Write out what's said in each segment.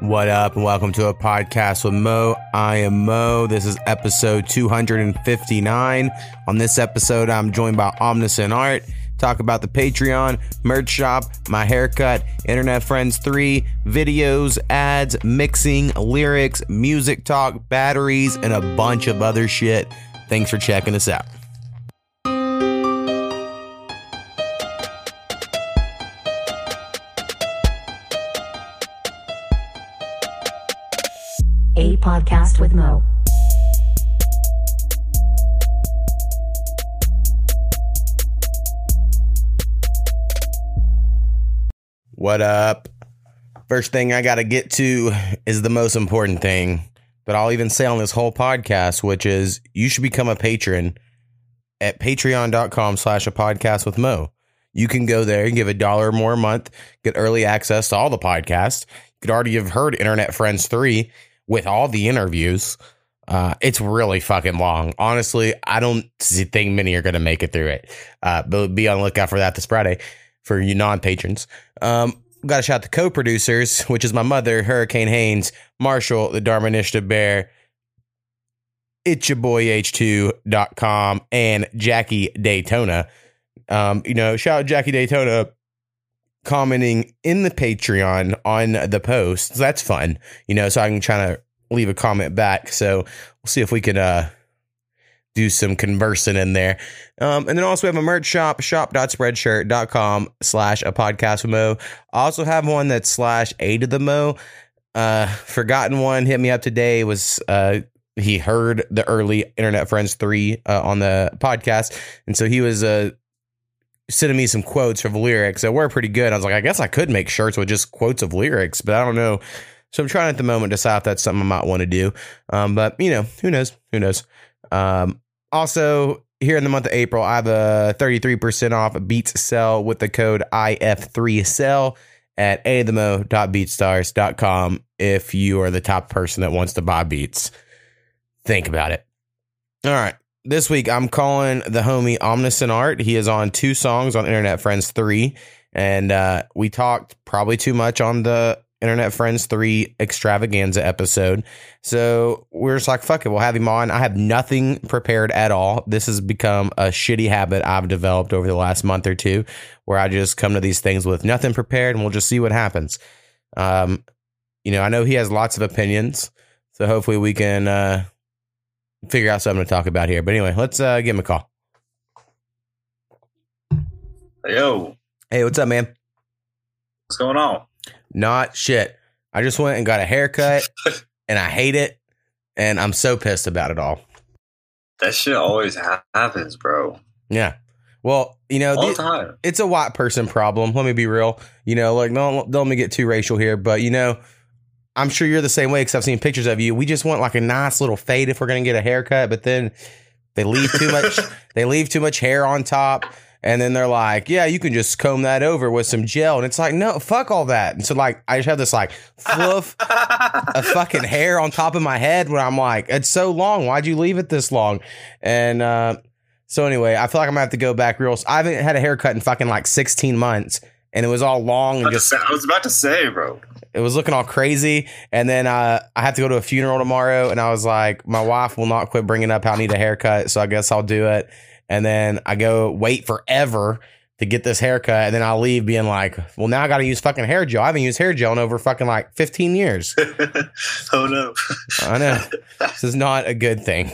What up, and welcome to a podcast with Mo. I am Mo. This is episode 259. On this episode, I'm joined by Omniscient Art. Talk about the Patreon, merch shop, my haircut, Internet Friends 3, videos, ads, mixing, lyrics, music talk, batteries, and a bunch of other shit. Thanks for checking us out. Podcast with Mo. What up? First thing I got to get to is the most important thing that I'll even say on this whole podcast, which is you should become a patron at patreon.com slash a podcast with Mo. You can go there and give a dollar more a month, get early access to all the podcasts. You could already have heard Internet Friends 3 with all the interviews. Uh, it's really fucking long. Honestly, I don't think many are going to make it through it. Uh, but be on the lookout for that this Friday for you non patrons. Um, got to shout the co producers, which is my mother, Hurricane Haynes, Marshall, the Darmanishta Bear, it's your boy H2.com, and Jackie Daytona. Um, you know, shout out Jackie Daytona commenting in the Patreon on the post. So That's fun, you know, so I can try to leave a comment back. So we'll see if we can uh do some conversing in there. Um, and then also we have a merch shop, shop.spreadshirt.com slash a podcast Mo. Also have one that's slash a to the Mo. Uh, forgotten one hit me up today was, uh, he heard the early Internet Friends 3 uh, on the podcast. And so he was uh, sending me some quotes of lyrics that were pretty good. I was like, I guess I could make shirts with just quotes of lyrics, but I don't know. So I'm trying at the moment to decide if that's something I might want to do. Um, but, you know, who knows? Who knows? Um, also, here in the month of April, I have a 33% off Beats sell with the code IF3SELL at athemo.beatstars.com if you are the top person that wants to buy Beats. Think about it. All right. This week, I'm calling the homie Omniscient Art. He is on two songs on Internet Friends 3. And uh, we talked probably too much on the Internet Friends 3 extravaganza episode. So we're just like, fuck it, we'll have him on. I have nothing prepared at all. This has become a shitty habit I've developed over the last month or two where I just come to these things with nothing prepared and we'll just see what happens. Um, you know, I know he has lots of opinions. So hopefully we can uh, figure out something to talk about here. But anyway, let's uh, give him a call. Yo, Hey, what's up, man? what's going on? Not shit. I just went and got a haircut and I hate it. And I'm so pissed about it all. That shit always ha- happens, bro. Yeah. Well, you know, the- it's a white person problem. Let me be real. You know, like don't don't let me get too racial here, but you know, I'm sure you're the same way because I've seen pictures of you. We just want like a nice little fade if we're gonna get a haircut, but then they leave too much. they leave too much hair on top, and then they're like, "Yeah, you can just comb that over with some gel," and it's like, no, fuck all that. And so like, I just have this like fluff of fucking hair on top of my head when I'm like, it's so long. Why'd you leave it this long? And uh, so anyway, I feel like I'm gonna have to go back real. I haven't had a haircut in fucking like 16 months, and it was all long and just say- I was about to say, bro. it was looking all crazy. And then uh, I have to go to a funeral tomorrow, and I was like, my wife will not quit bringing up how I need a haircut, so I guess I'll do it. And then I go wait forever to get this haircut, and then I'll leave being like, well, now I got to use fucking hair gel. I haven't used hair gel in over fucking like 15 years. oh no. I know. this is not a good thing.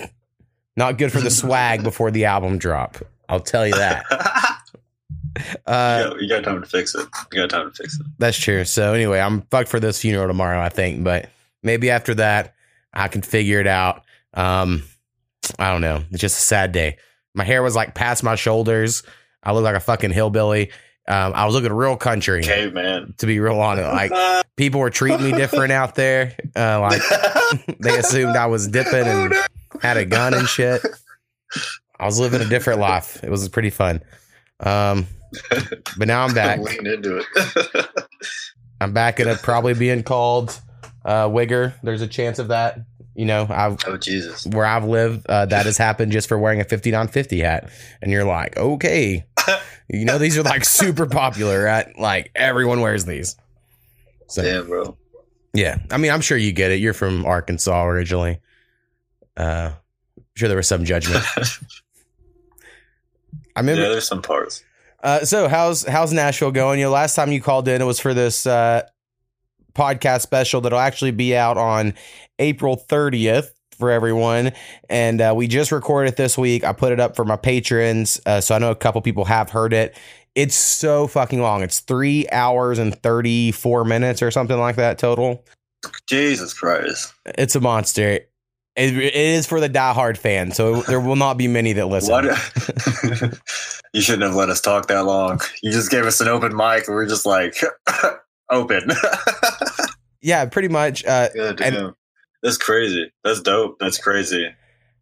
Not good for the swag before the album drop. I'll tell you that. Uh, Yo, you got time to fix it. You got time to fix it. that's true. So anyway, I'm fucked for this funeral tomorrow, I think. But maybe after that, I can figure it out. Um, I don't know. It's just a sad day. My hair was like past my shoulders. I look like a fucking hillbilly. Um, I was looking real country, Caveman. to be real honest. Like people were treating me different out there. Uh, like they assumed I was dipping and had a gun and shit. I was living a different life. It was pretty fun. Um, but now I'm back. Lean into it. I'm back at it probably being called uh, Wigger. There's a chance of that. You know, I've oh Jesus. where I've lived, uh, that has happened just for wearing a 5950 hat. And you're like, okay. You know, these are like super popular, right? Like everyone wears these. So Damn, bro. Yeah, I mean, I'm sure you get it. You're from Arkansas originally. Uh, I'm sure there was some judgment. I remember. yeah, there's some parts. Uh, so how's how's Nashville going? You know, last time you called in, it was for this uh, podcast special that'll actually be out on April 30th for everyone, and uh, we just recorded it this week. I put it up for my patrons, uh, so I know a couple people have heard it. It's so fucking long. It's three hours and 34 minutes or something like that total. Jesus Christ. It's a monster. It, it is for the diehard fan, so there will not be many that listen. What? you shouldn't have let us talk that long. You just gave us an open mic, and we're just like open. Yeah, pretty much. Uh, And- That's crazy. That's dope. That's crazy.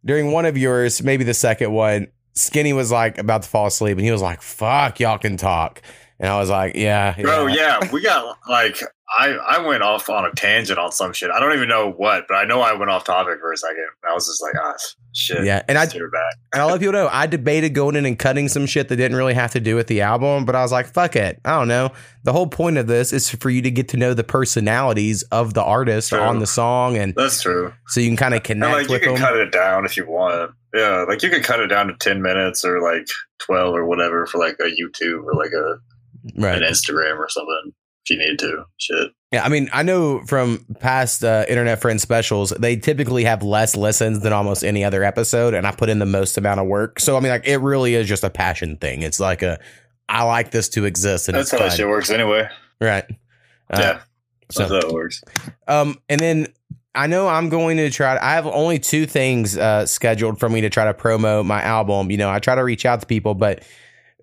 during one of yours, maybe the second one, Skinny was like about to fall asleep, and he was like, "Fuck, y'all can talk," and I was like, "Yeah, Bro, yeah, we got like I I went off on a tangent on some shit. I don't even know what, but I know I went off topic for a second. I was just like, ah, shit. yeah." And I, and I'll let people know, I debated going in and cutting some shit that didn't really have to do with the album, but I was like, "Fuck it, I don't know." The whole point of this is for you to get to know the personalities of the artist True. on the song, and That's true. so you can kind of And connect like you can them. cut it down if you want. Yeah, like you can cut it down to ten minutes or like twelve or whatever for like a YouTube or like a right. an Instagram or something if you need to. Shit. Yeah, I mean, I know from past uh, Internet Friend specials, they typically have less listens than almost any other episode, and I put in the most amount of work. So, I mean, like, it really is just a passion thing. It's like a, I like this to exist, and That's it's how that fun. shit works anyway. right? Uh, yeah, So, that's how it works. um, and then I know I'm going to try. I have only two things uh, scheduled for me to try to promote my album. You know, I try to reach out to people, but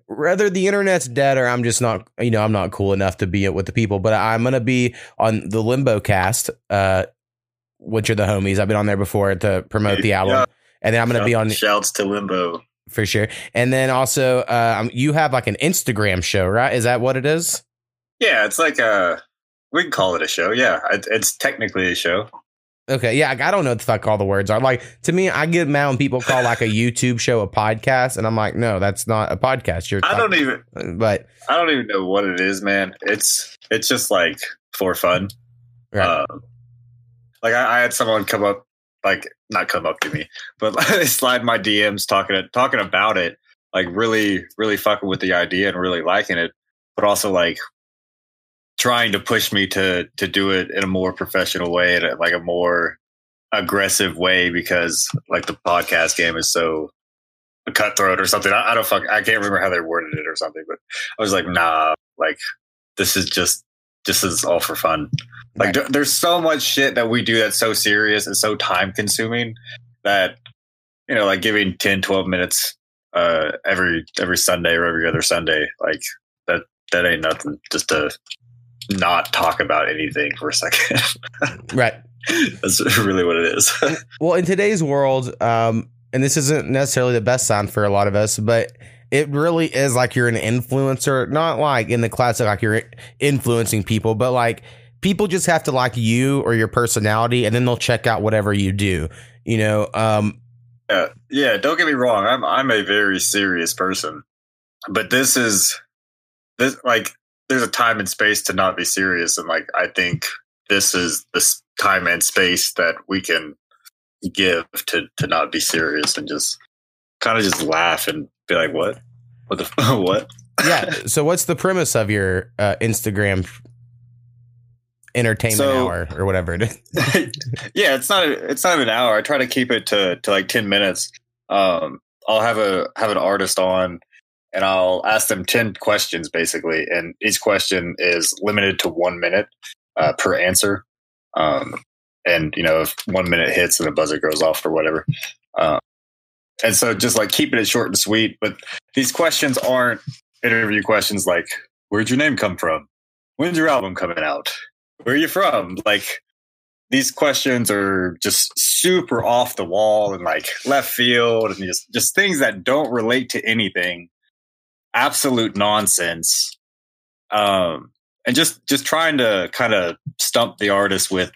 whether the internet's dead or I'm just not, you know, I'm not cool enough to be it with the people. But I'm gonna be on the Limbo Cast, uh, which are the homies. I've been on there before to promote the album, Yeah. and then I'm gonna be on Shouts to Limbo. for sure. And then also, uh, you have like an Instagram show, right? Is that what it is? Yeah, it's like a. We can call it a show. Yeah, it's technically a show. Okay, yeah, I don't know what the fuck all the words are. Like to me, I get mad when people call like a YouTube show a podcast, and I'm like, no, that's not a podcast. You're I don't even. but I don't even know what it is, man. It's it's just like for fun. right, Um, like I, I had someone come up, like not come up to me, but they slide my DMs talking talking about it, like really, really fucking with the idea and really liking it, but also like trying to push me to to do it in a more professional way and like a more aggressive way because like the podcast game is so cutthroat or something. I, I don't fuck. I can't remember how they worded it or something, but I was like, nah, like this is just this is all for fun. Like Right. there- there's so much shit that we do that's so serious and so time consuming that you know like giving 10 12 minutes uh every every sunday or every other sunday like that that ain't nothing just to not talk about anything for a second right. that's really what it is Well, in today's world, um, and this isn't necessarily the best sign for a lot of us, but it really is like you're an influencer, not like in the classic like you're influencing people, but like people just have to like you or your personality, and then they'll check out whatever you do. You know, um, yeah yeah don't get me wrong i'm i'm a very serious person but this is this like there's a time and space to not be serious and like i think this is this time and space that we can give to to not be serious and just kind of just laugh and be like what what the what yeah. so, what's the premise of your uh, Instagram entertainment So- hour or whatever it is? yeah it's not a, it's not an hour i try to keep it to to like 10 minutes um i'll have a have an artist on and i'll ask them 10 questions basically and each question is limited to one minute uh, per answer. Um and you know if one minute hits and the buzzer goes off or whatever. Um and so just like keeping it short and sweet but these questions aren't interview questions like where'd your name come from? When's your album coming out? Where are you from? Like these questions are just super off the wall and like left field and just just things that don't relate to anything absolute nonsense um and just just trying to kind of stump the artist with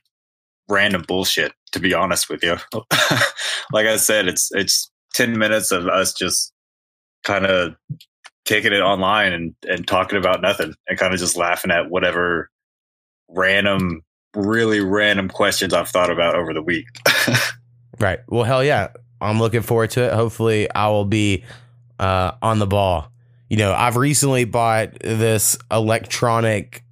random bullshit to be honest with you like i said it's it's 10 minutes of us just kind of kicking it online and and talking about nothing and kind of just laughing at whatever random really random questions I've thought about over the week. Right. Well, hell yeah. I'm looking forward to it. Hopefully, I will be uh, on the ball. You know, I've recently bought this electronic,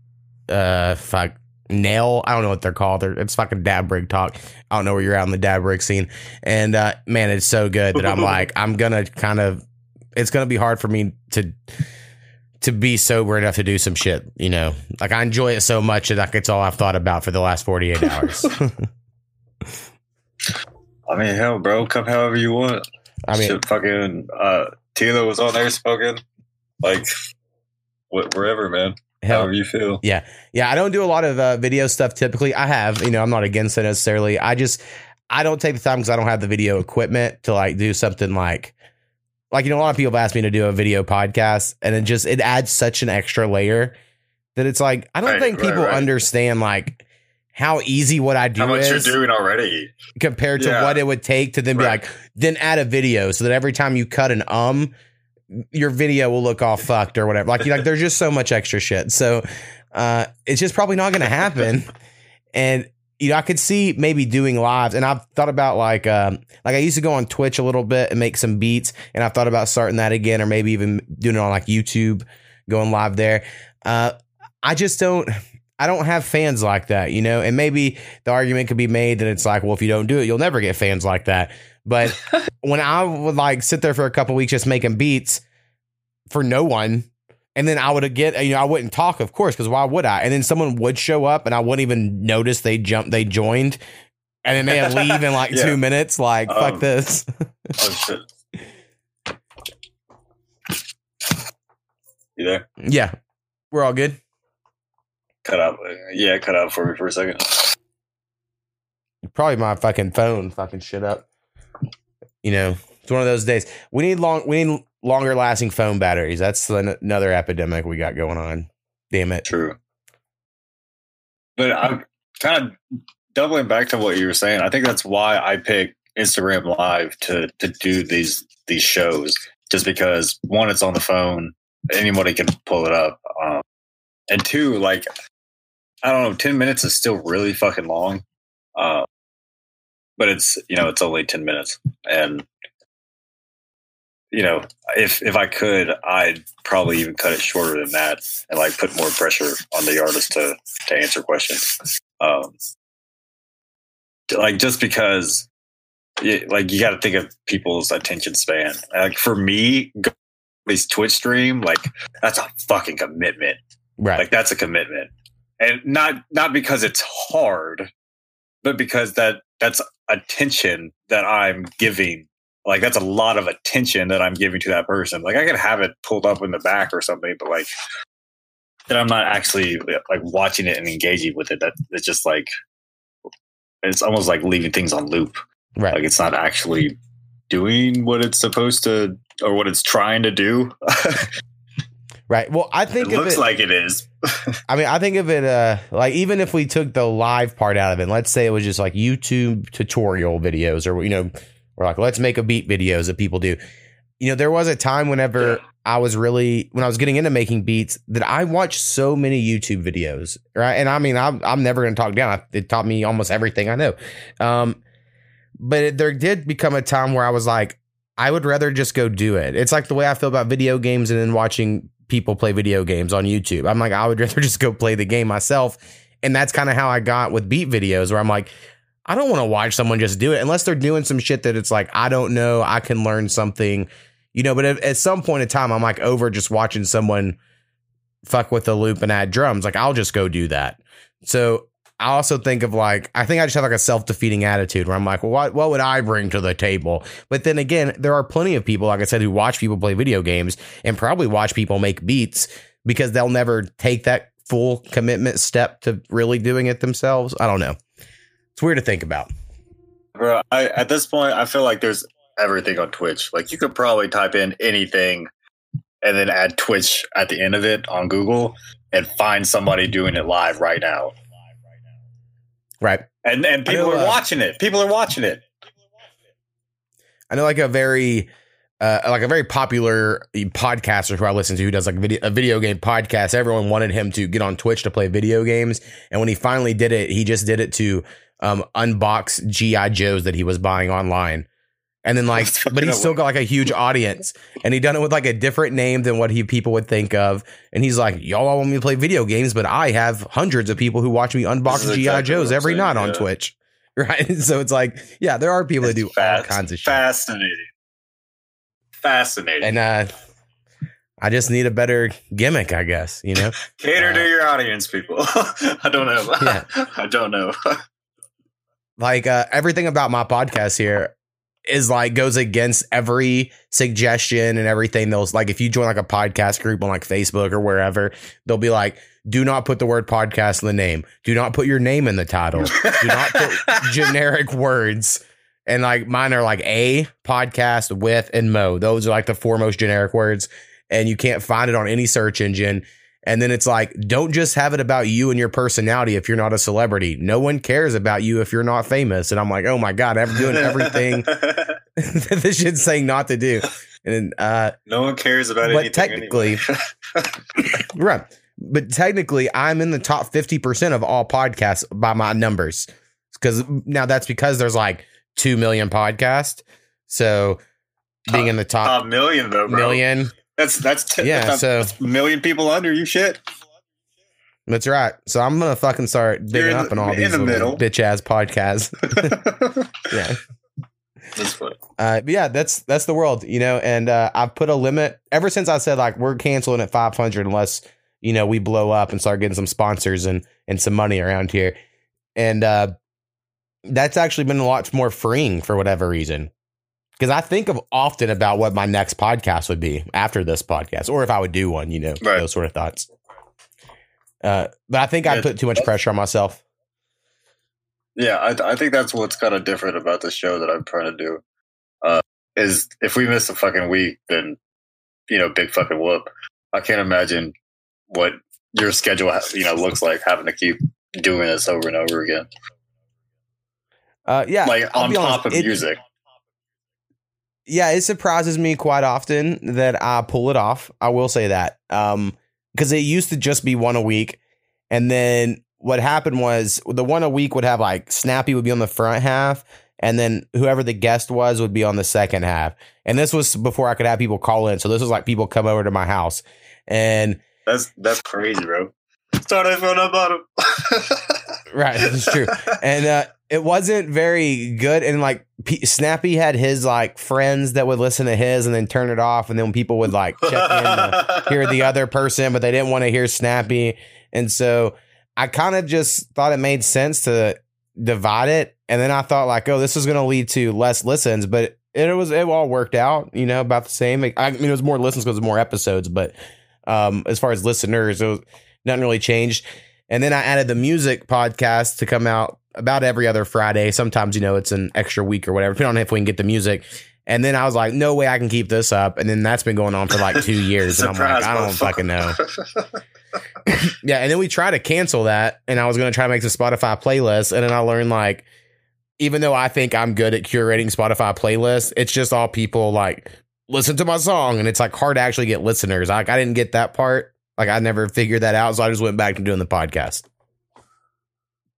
uh, fuck, nail. I don't know what they're called. They're, it's fucking dab rig talk. I don't know where you're at in the dab rig scene. And uh, man, it's so good that I'm like, I'm gonna kind of. It's gonna be hard for me to to be sober enough to do some shit. You know, like I enjoy it so much that like it's all I've thought about for the last 48 hours. I mean, hell, bro, come however you want. I mean, Shit, fucking uh, Tila was on there smoking, like wh- wherever, man. hell, However you feel. Yeah, yeah. I don't do a lot of uh, video stuff typically. I have, you know, I'm not against it necessarily. I just I don't take the time because I don't have the video equipment to like do something like like you know a lot of people have asked me to do a video podcast, and it just it adds such an extra layer that it's like I don't Right, think people right. understand like how easy what I do How much is you're doing already? compared to Yeah. what it would take to then be like then add a video so that every time you cut an um your video will look all fucked or whatever. Like like there's just so much extra shit. So uh it's just probably not gonna happen. And you know i could see maybe doing lives. And i've thought about like um like i used to go on twitch a little bit and make some beats. And i've thought about starting that again or maybe even doing it on like youtube going live there. Uh i just don't I don't have fans like that, you know, and maybe the argument could be made that it's like, well, if you don't do it, you'll never get fans like that. But when I would like sit there for a couple weeks just making beats for no one, and then I would get, you know, I wouldn't talk, of course, because why would I? And then someone would show up, and I wouldn't even notice they jumped, they joined, and then they'd leave in like Yeah. two minutes. Like, fuck Um, this. Oh shit! You there? yeah, we're all good. Cut out. Yeah, cut out for me for a second. Probably my fucking phone fucking shit up. You know, it's one of those days. We need long, we need longer lasting phone batteries. That's an- another epidemic we got going on. Damn it. True. But I'm kind of doubling back to what you were saying. I think that's why I picked Instagram Live to to do these these shows, just because one, it's on the phone, anybody can pull it up, um, and two, like I don't know, ten minutes is still really fucking long, uh, but it's you know it's only ten minutes, and you know if if I could, I'd probably even cut it shorter than that and like put more pressure on the artist to to answer questions. Um, like just because, y- like you got to think of people's attention span. Like for me, go- this Twitch stream, like that's a fucking commitment. Right. Like that's a commitment, and not not because it's hard, but because that that's attention that I'm giving. Like that's a lot of attention that I'm giving to that person. Like I could have it pulled up in the back or something, but like that I'm not actually like watching it and engaging with it. That it's just like it's almost like leaving things on loop. right. Like it's not actually doing what it's supposed to or what it's trying to do. right. Well, I think it looks it, like it is. I mean, I think of it uh like even if we took the live part out of it, let's say it was just like YouTube tutorial videos or you know, or like let's make a beat videos that people do. You know, there was a time whenever Yeah. I was really when I was getting into making beats that I watched so many YouTube videos, right? And I mean, I'm I'm never going to talk down. It taught me almost everything I know. Um but it, there did become a time where I was like I would rather just go do it. It's like the way I feel about video games and then watching people play video games on YouTube. I'm like, I would rather just go play the game myself. And that's kind of how I got with beat videos where I'm like, I don't want to watch someone just do it unless they're doing some shit that it's like, I don't know, I can learn something, you know. But at, at some point in time, I'm like over just watching someone fuck with the loop and add drums. Like, I'll just go do that. So I also think of like, I think I just have like a self defeating attitude where I'm like, well, what, what would I bring to the table? But then again, there are plenty of people, like I said, who watch people play video games and probably watch people make beats because they'll never take that full commitment step to really doing it themselves. I don't know. It's weird to think about. Bro, I, at this point, I feel like there's everything on Twitch. Like you could probably type in anything and then add Twitch at the end of it on Google and find somebody doing it live right now. Right. And and people know, are uh, watching it. People are watching it. I know like a very uh, like a very popular podcaster who I listen to who does like video, a video game podcast. Everyone wanted him to get on Twitch to play video games, and when he finally did it, he just did it to um, unbox GI Joes that he was buying online. And then like, but he's still got like a huge audience, and he done it with like a different name than what he people would think of. And he's like, "Y'all all want me to play video games, but I have hundreds of people who watch me unbox GI exactly Joes every saying, night on. Twitch." Right, so it's like, yeah, there are people that do all kinds of shit. Fascinating. Fascinating. and uh I just need a better gimmick, I guess, you know? Cater uh, to your audience, people. I don't know. Yeah. I don't know. like uh everything about my podcast here is like goes against every suggestion and everything those like if you join like a podcast group on like Facebook or wherever, they'll be like, do not put the word podcast in the name. Do not put your name in the title. Do not put generic words. And like mine are like a podcast with and mo. Those are like the four most generic words. And you can't find it on any search engine. And then it's like, don't just have it about you and your personality if you're not a celebrity. No one cares about you if you're not famous. And I'm like, oh my God, I'm doing everything that this shit's saying not to do. And uh no one cares about But anything. technically- anyway. right. But technically I'm in the top 50% of all podcasts by my numbers. Cause now that's because there's like two million podcasts. So being in the top a million though, bro. million. That's that's t- Yeah, that's so- a million people under you. Shit. That's right. So I'm gonna fucking start digging in up in all in these the little bitch ass podcasts. yeah. That's funny. Uh, yeah, that's that's the world, you know. And uh, I've put a limit ever since I said like we're canceling at 500 unless you know we blow up and start getting some sponsors and and some money around here. And uh, that's actually been a lot more freeing for whatever reason. Because I think of often about what my next podcast would be after this podcast, or if I would do one, you know, Right. those sort of thoughts. Uh, but I think I put too much pressure on myself. Yeah, I, I think that's what's kind of different about the show that I'm trying to do. Uh, is if we miss a fucking week, then you know, big fucking whoop. I can't imagine what your schedule, you know, looks like having to keep doing this over and over again, Uh, yeah, like I'll on top honest, of it- music. Yeah, it surprises me quite often that I pull it off. I will say that. Um, because it used to just be one a week. And then what happened was the one a week would have like Snappy would be on the front half, and then whoever the guest was would be on the second half. And this was before I could have people call in. So this was like people come over to my house. And That's that's crazy, bro. Started from the bottom. right, it's true. and uh, it wasn't very good. And like P- Snappy had his like friends that would listen to his and then turn it off, and then people would like check in to hear the other person, but they didn't want to hear Snappy, and so I kind of just thought it made sense to divide it. And then I thought like, oh, this is going to lead to less listens, but it was it all worked out, you know, about the same. I mean, it was more listens because more episodes, but um, as far as listeners, it was nothing really changed. And then I added the music podcast to come out about every other Friday. Sometimes, you know, it's an extra week or whatever, depending on if we can get the music. And then I was like, no way I can keep this up. And then that's been going on for like two years. and I'm like, I don't fucking know. Yeah. And then we try to cancel that. And I was going to try to make the Spotify playlist. And then I learned like, even though I think I'm good at curating Spotify playlists, it's just all people like listen to my song. And it's like hard to actually get listeners. Like I didn't get that part. Like I never figured that out. So I just went back to doing the podcast.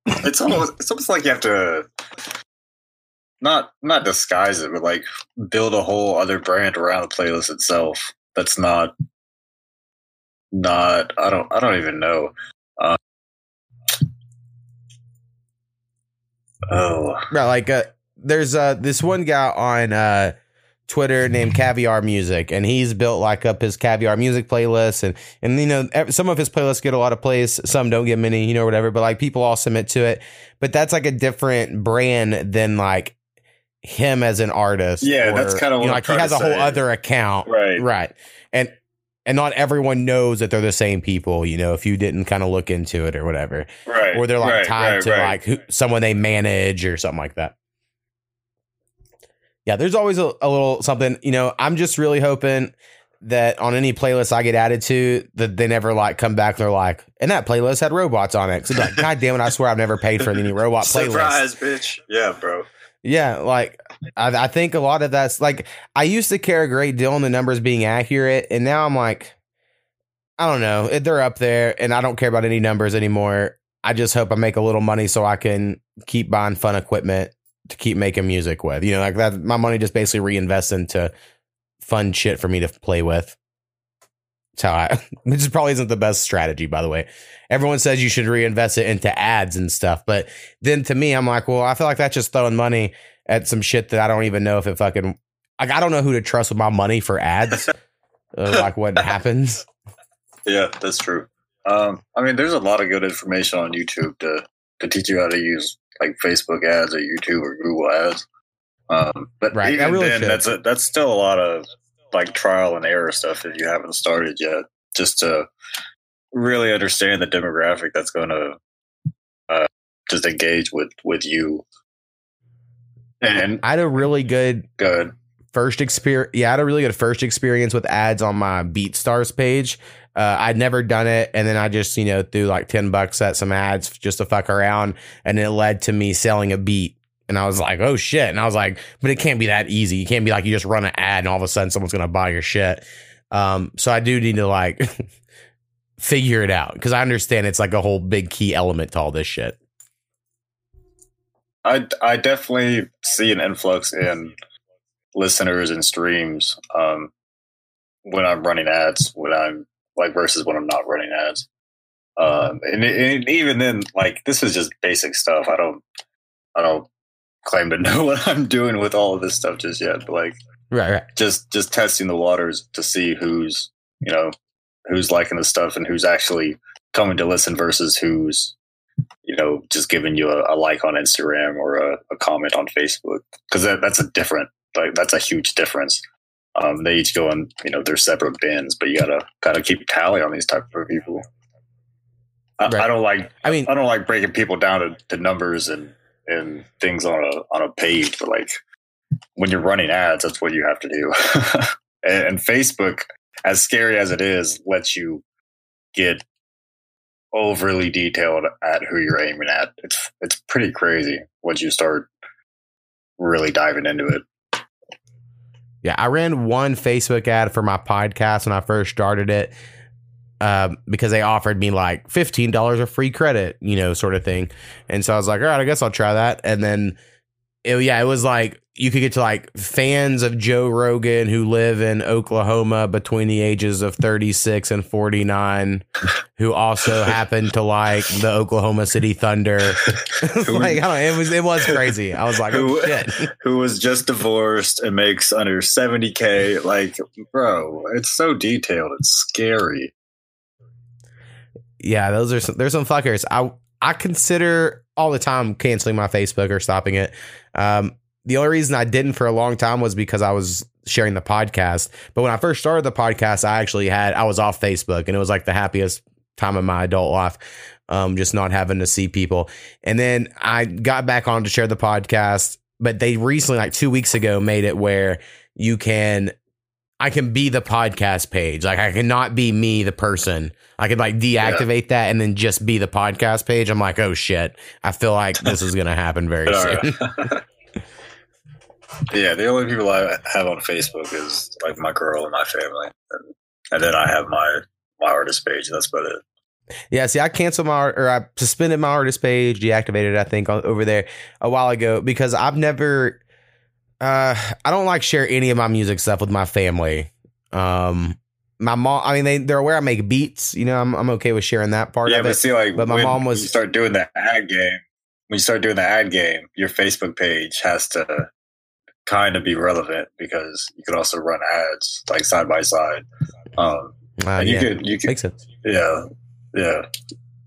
it's almost it's almost like you have to not not disguise it, but like build a whole other brand around the playlist itself. That's not not I don't I don't even know. Uh, oh, Right, like uh, there's uh this one guy on uh Twitter named Caviar Music, and he's built like up his Caviar Music playlist, and and you know some of his playlists get a lot of plays, some don't get many, you know whatever, but like people all submit to it, but that's like a different brand than like him as an artist. Yeah, that's kinda you know, like he has a whole say. other account, right. right, and. And not everyone knows that they're the same people, you know, if you didn't kind of look into it or whatever Right. or they're like right, tied right, to right. like who, someone they manage or something like that. Yeah, there's always a, a little something. You know, I'm just really hoping that on any playlist I get added to, that they never like come back. and They're like, and that playlist had robots on it. So like, God damn it, I swear I've never paid for any robot playlist. Surprise, bitch. Yeah, bro. Yeah, like I, I think a lot of that's like I used to care a great deal on the numbers being accurate, and now I'm like, I don't know, they're up there, and I don't care about any numbers anymore. I just hope I make a little money so I can keep buying fun equipment to keep making music with. You know, like that, my money just basically reinvests into fun shit for me to play with. That's how I, which probably isn't the best strategy, by the way. Everyone says you should reinvest it into ads and stuff, but then to me, I'm like, well, I feel like that's just throwing money at some shit that I don't even know if it fucking like I don't know who to trust with my money for ads. uh, like what happens. Yeah, that's true. Um, I mean, there's a lot of good information on YouTube to to teach you how to use like Facebook ads or YouTube or Google ads. Um, but Right, even really then, should. that's a, that's still a lot of like trial and error stuff if you haven't started yet, just to really understand the demographic that's going to uh, just engage with with you. And I had a really good good, first experience. Yeah, I had a really good first experience with ads on my BeatStars page. Uh, I'd never done it, and then I just you know threw like ten bucks at some ads just to fuck around, and it led to me selling a beat. And I was like, oh shit. And I was like, but it can't be that easy. You can't be like, you just run an ad and all of a sudden someone's to buy your shit. Um, so I do need to like figure it out because I understand it's like a whole big key element to all this shit. I I definitely see an influx in listeners and streams um, when I'm running ads. When I'm like versus when I'm not running ads. Um, and, and even then, like this is just basic stuff. I don't I don't claim to know what I'm doing with all of this stuff just yet. But like Right, right. just just testing the waters to see who's you know who's liking the stuff and who's actually coming to listen versus who's you know just giving you a, a like on Instagram or a, a comment on Facebook because that, that's a different like that's a huge difference. Um, they each go in you know their separate bins, but you gotta gotta keep tally on these type of people. I, Right. I don't like I mean, I don't like breaking people down to, to numbers and and things on a on a page, but like when you're running ads, that's what you have to do. and, and Facebook, as scary as it is, lets you get overly detailed at who you're aiming at. It's it's pretty crazy once you start really diving into it. Yeah, I ran one Facebook ad for my podcast when I first started it um, because they offered me like fifteen dollars of free credit, you know, sort of thing. And so I was like, all right, I guess I'll try that. And then, it, yeah, it was like you could get to like fans of Joe Rogan who live in Oklahoma between the ages of thirty six and forty nine, who also happen to like the Oklahoma City Thunder. like I don't know, it was it was crazy. I was like, oh Who- shit. Who was just divorced and makes under 70k? Like, bro, it's so detailed. It's scary. Yeah, those are some, there's some fuckers. I I consider all the time canceling my Facebook or stopping it. Um, the only reason I didn't for a long time was because I was sharing the podcast. But when I first started the podcast, I actually had I was off Facebook, and it was like the happiest time of my adult life. Um, just not having to see people. And then I got back on to share the podcast, but they recently, like two weeks ago, made it where you can I can be the podcast page. Like I cannot be me, the person. I could like deactivate that and then just be the podcast page. I'm like, oh shit. I feel like this is gonna happen very soon. yeah, the only people I have on Facebook is like my girl and my family, and, and then I have my my artist page. That's about it. Yeah, see, I canceled my or I suspended my artist page, deactivated, I think, over there a while ago because I've never uh I don't like share any of my music stuff with my family. Um my mom I mean they they're aware I make beats, you know, I'm I'm okay with sharing that part yeah, of but it. see, like, but my when mom was- you start doing the ad game. When you start doing the ad game, your Facebook page has to kind of be relevant because you can also run ads like side by side. Um, Uh, and you yeah, could you could makes sense. Yeah, yeah.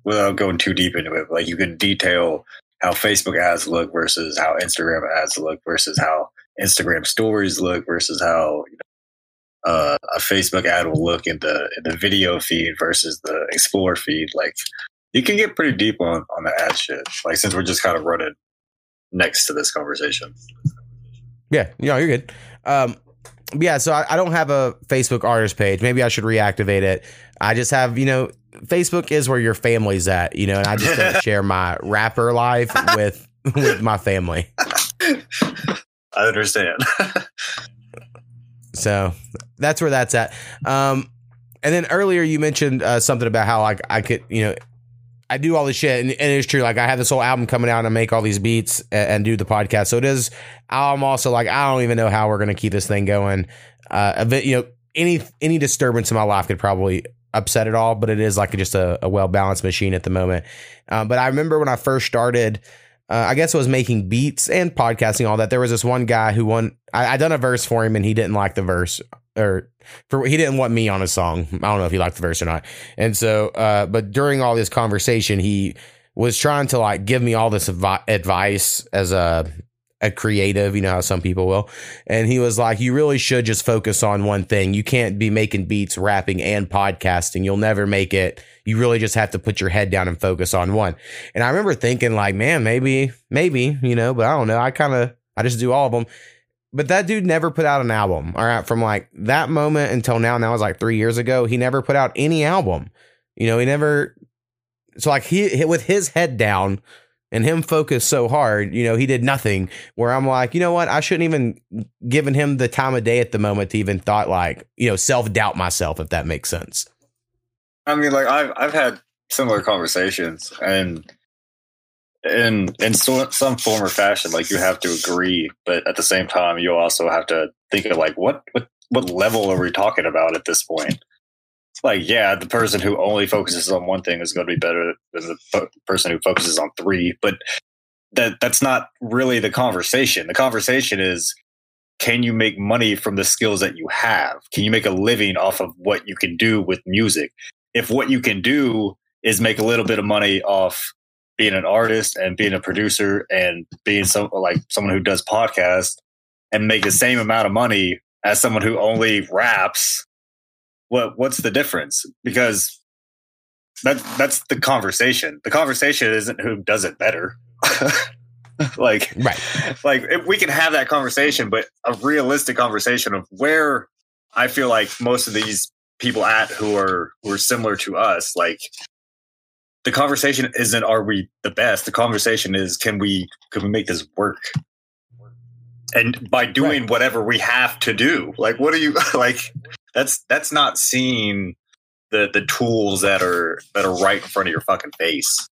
Without going too deep into it, like you can detail how Facebook ads look versus how Instagram ads look versus how Instagram stories look versus how you know, uh, a Facebook ad will look in the in the video feed versus the Explore feed. Like you can get pretty deep on on the ad shit. Like since we're just kind of running next to this conversation. Yeah, yeah, you're good. Um, yeah, so I, I don't have a Facebook artist page. Maybe I should reactivate it. I just have, you know, Facebook is where your family's at, you know, and I just don't share my rapper life with with my family. I understand. So that's where that's at. Um, and then earlier you mentioned uh, something about how like I could, you know, I do all this shit, and, and it's true. Like I have this whole album coming out, and I make all these beats and, and do the podcast. So it is. I'm also like I don't even know how we're gonna keep this thing going. Uh, you know, any any disturbance in my life could probably upset it all, but it is like just a, a well balanced machine at the moment. Um, but I remember when I first started uh, I guess was making beats and podcasting, all that. There was this one guy who won. I, I done a verse for him, and he didn't like the verse, or for he didn't want me on his song. I don't know if he liked the verse or not. And so, uh, but during all this conversation, he was trying to like give me all this advi- advice as a a creative, you know how some people will. And he was like, You really should just focus on one thing. You can't be making beats, rapping, and podcasting. You'll never make it. You really just have to put your head down and focus on one. And I remember thinking, like, man, maybe, maybe, you know, but I don't know. I kind of, I just do all of them. But that dude never put out an album. All right. From like that moment until now, now was like three years ago, he never put out any album. You know, he never, so like he, with his head down, and him focused so hard, you know, he did nothing. Where I'm like, you know what? I shouldn't even given him the time of day at the moment to even thought like, you know, self doubt myself if that makes sense. I mean, like I've I've had similar conversations, and in in so, some form or fashion, like you have to agree, but at the same time, you also have to think of like what what what level are we talking about at this point? like yeah the person who only focuses on one thing is going to be better than the fo- person who focuses on three but that that's not really the conversation. The conversation is can you make money from the skills that you have? Can you make a living off of what you can do with music? If what you can do is make a little bit of money off being an artist and being a producer and being some like someone who does podcasts and make the same amount of money as someone who only raps what what's the difference? Because that that's the conversation. The conversation isn't who does it better. like right. like we can have that conversation, but a realistic conversation of where I feel like most of these people at who are who are similar to us, like the conversation isn't are we the best? The conversation is can we can we make this work? And by doing right. whatever we have to do, like what are you like that's that's not seeing the the tools that are that are right in front of your fucking face.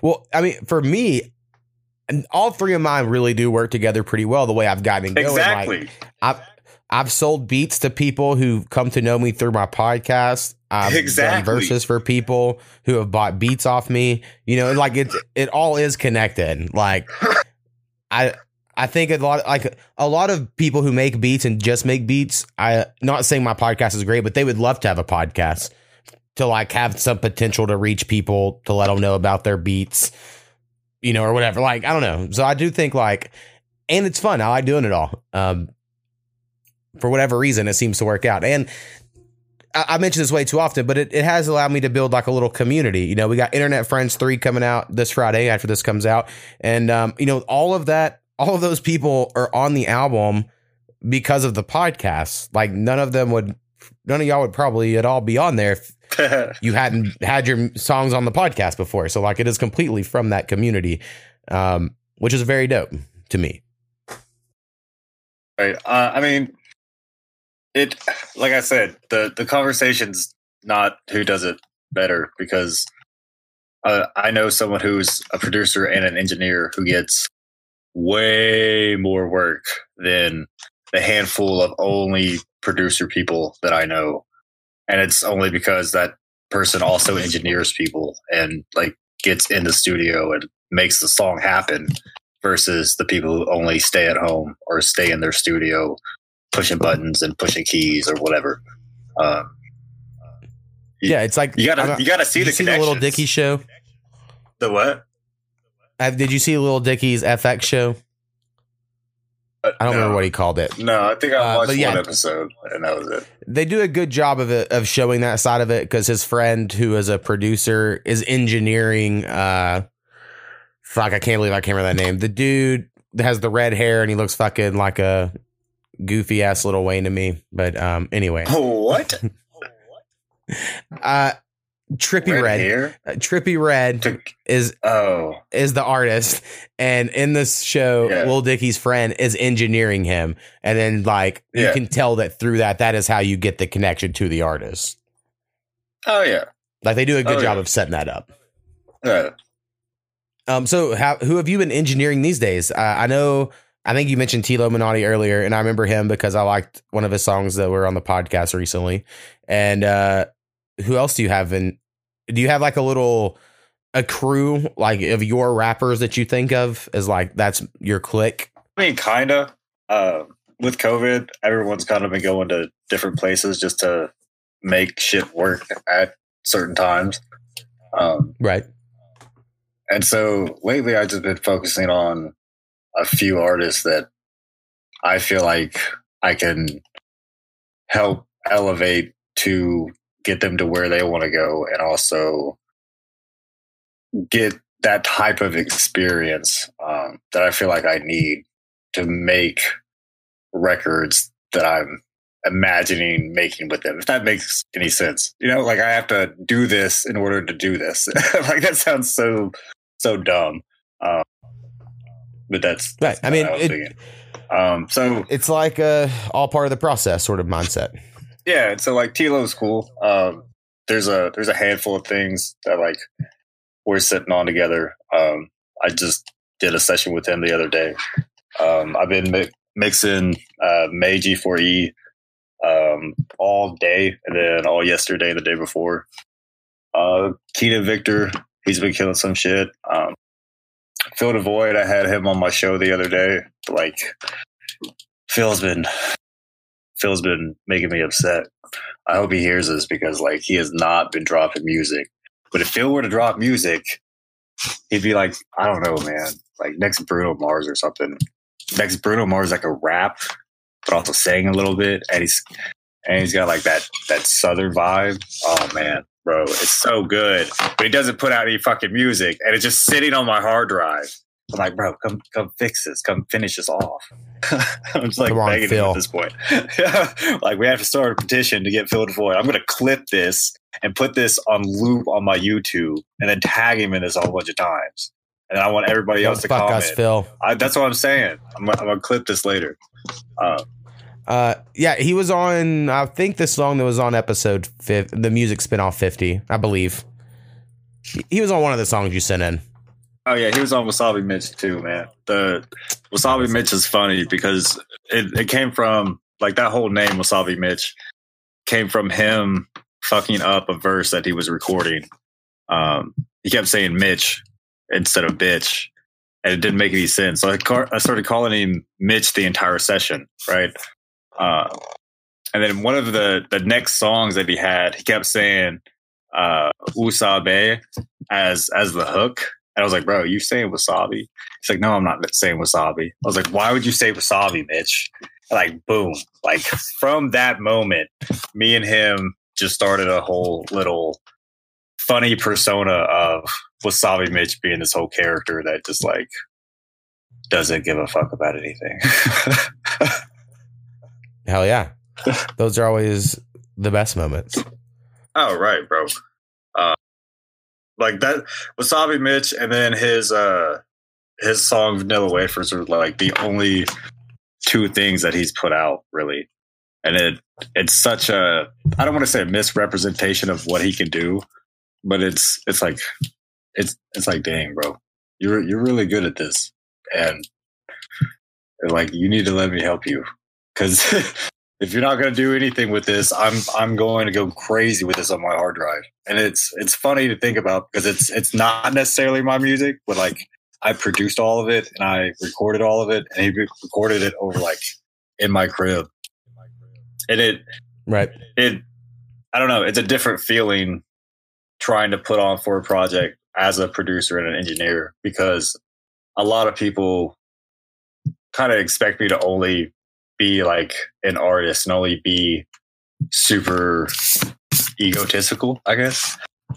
Well, I mean, for me, and all three of mine really do work together pretty well. The way I've gotten going, exactly. Like, I've I've sold beats to people who come to know me through my podcast. I've exactly. done verses for people who have bought beats off me. You know, like it it all is connected. Like I I think a lot like a lot of people who make beats and just make beats. I not saying my podcast is great, but they would love to have a podcast to like have some potential to reach people to let them know about their beats, you know, or whatever. Like I don't know. So I do think like, and it's fun. I like doing it all. Um, for whatever reason, it seems to work out. And I, mention this way too often, but it, it has allowed me to build like a little community. You know, we got Internet Friends three coming out this Friday after this comes out, and um, you know, all of that all of those people are on the album because of the podcast. Like none of them would, none of y'all would probably at all be on there if you hadn't had your songs on the podcast before. So like it is completely from that community, um, which is very dope to me. Right. Uh, I mean, it. Like I said, the the conversation's not who does it better because uh, I know someone who's a producer and an engineer who gets way more work than the handful of only producer people that I know. And it's only because that person also engineers people and like gets in the studio and makes the song happen versus the people who only stay at home or stay in their studio pushing buttons and pushing keys or whatever. Um, yeah, it's like you gotta you gotta see the see the Lil Dicky show. The what? Did you see Lil Dicky's FX show? Uh, I don't no. remember what he called it. No, I think I Uh, watched but yeah. one episode and that was it. They do a good job of it of showing that side of it because his friend, who is a producer, is engineering. Uh, fuck, I can't believe I can't remember that name. The dude has the red hair and he looks fucking like a goofy ass Lil Wayne to me. But um, anyway, what? uh, Trippie Redd. hair? Uh, Trippie Redd is oh, is the artist, and in this show, Yeah. Lil Dicky's friend is engineering him, and then like you can tell that through that, that is how you get the connection to the artist. oh yeah. Like they do a good Oh, job yeah. of setting that up. Yeah. Um, so how who have you been engineering these days? Uh, I know. I think you mentioned Tilo Minotti earlier, and I remember him because I liked one of his songs that were on the podcast recently. And uh, who else do you have? In do you have like a little a crew like of your rappers that you think of as like that's your clique? I mean, kind of. Uh, with COVID, everyone's kind of been going to different places just to make shit work at certain times. Um, Right. and so lately, I've just been focusing on a few artists that I feel like I can help elevate to get them to where they want to go and also get that type of experience um, that I feel like I need to make records that I'm imagining making with them. If that makes any sense, you know, like I have to do this in order to do this. like that sounds so so dumb, um, but that's, Right. I mean, was it- um, so It's like uh all part of the process sort of mindset. Yeah, so like Tilo's cool. Um, there's a there's a handful of things that like we're sitting on together. Um, I just did a session with him the other day. Um, I've been mi- mixing uh, May G4E um, all day, and then all yesterday, and the day before. Uh, Keenan Victor, he's been killing some shit. Um, Phil DeVoid, I had him on my show the other day. Like, Phil's been Phil's been making me upset. I hope he hears this because like he has not been dropping music. But if Phil were to drop music, he'd be like, I don't know, man, like next Bruno Mars or something. Next Bruno Mars like a rap, but also sang a little bit, and he's and he's got like that that southern vibe. Oh man, bro, it's so good. But he doesn't put out any fucking music, and it's just sitting on my hard drive. I'm like, bro, come come fix this, come finish this off. I'm just like Come on, begging him Phil. at this point. like we have to start a petition to get Phil DeVoy. I'm gonna clip this and put this on loop on my YouTube, and then tag him in this a whole bunch of times. And I want everybody else to Fuck comment. us, Phil. I, that's what I'm saying. I'm, I'm gonna clip this later. Uh, Uh, yeah, he was on. I think the song that was on episode fifth, the music spinoff fifty, I believe. He was on one of the songs you sent in. Oh yeah, he was on Wasabi Mitch too, man. The Wasabi Mitch is funny because it, it came from like that whole name Wasabi Mitch came from him fucking up a verse that he was recording. Um, he kept saying Mitch instead of bitch, and it didn't make any sense. So I, car- I started calling him Mitch the entire session, right? Uh, and then one of the the next songs that he had, he kept saying uh, "usabe" as as the hook, and I was like, "Bro, you saying wasabi?" He's like, "No, I'm not saying wasabi." I was like, "Why would you say wasabi, Mitch?" And like, boom! Like from that moment, me and him just started a whole little funny persona of Wasabi Mitch being this whole character that just like doesn't give a fuck about anything. Hell yeah, those are always the best moments. oh right, bro. Like that Wasabi Mitch and then his uh his song Vanilla Wafers are like the only two things that he's put out really. And it it's such a I don't want to say a misrepresentation of what he can do, but it's it's like it's it's like dang, bro. You're you're really good at this. And like you need to let me help you cuz if you're not going to do anything with this, I'm I'm going to go crazy with this on my hard drive. And it's it's funny to think about because it's it's not necessarily my music, but like I produced all of it and I recorded all of it, and he recorded it over like in my crib. And it Right. it I don't know, it's a different feeling trying to put on for a project as a producer and an engineer because a lot of people kind of expect me to only be like an artist and only be super egotistical, I guess.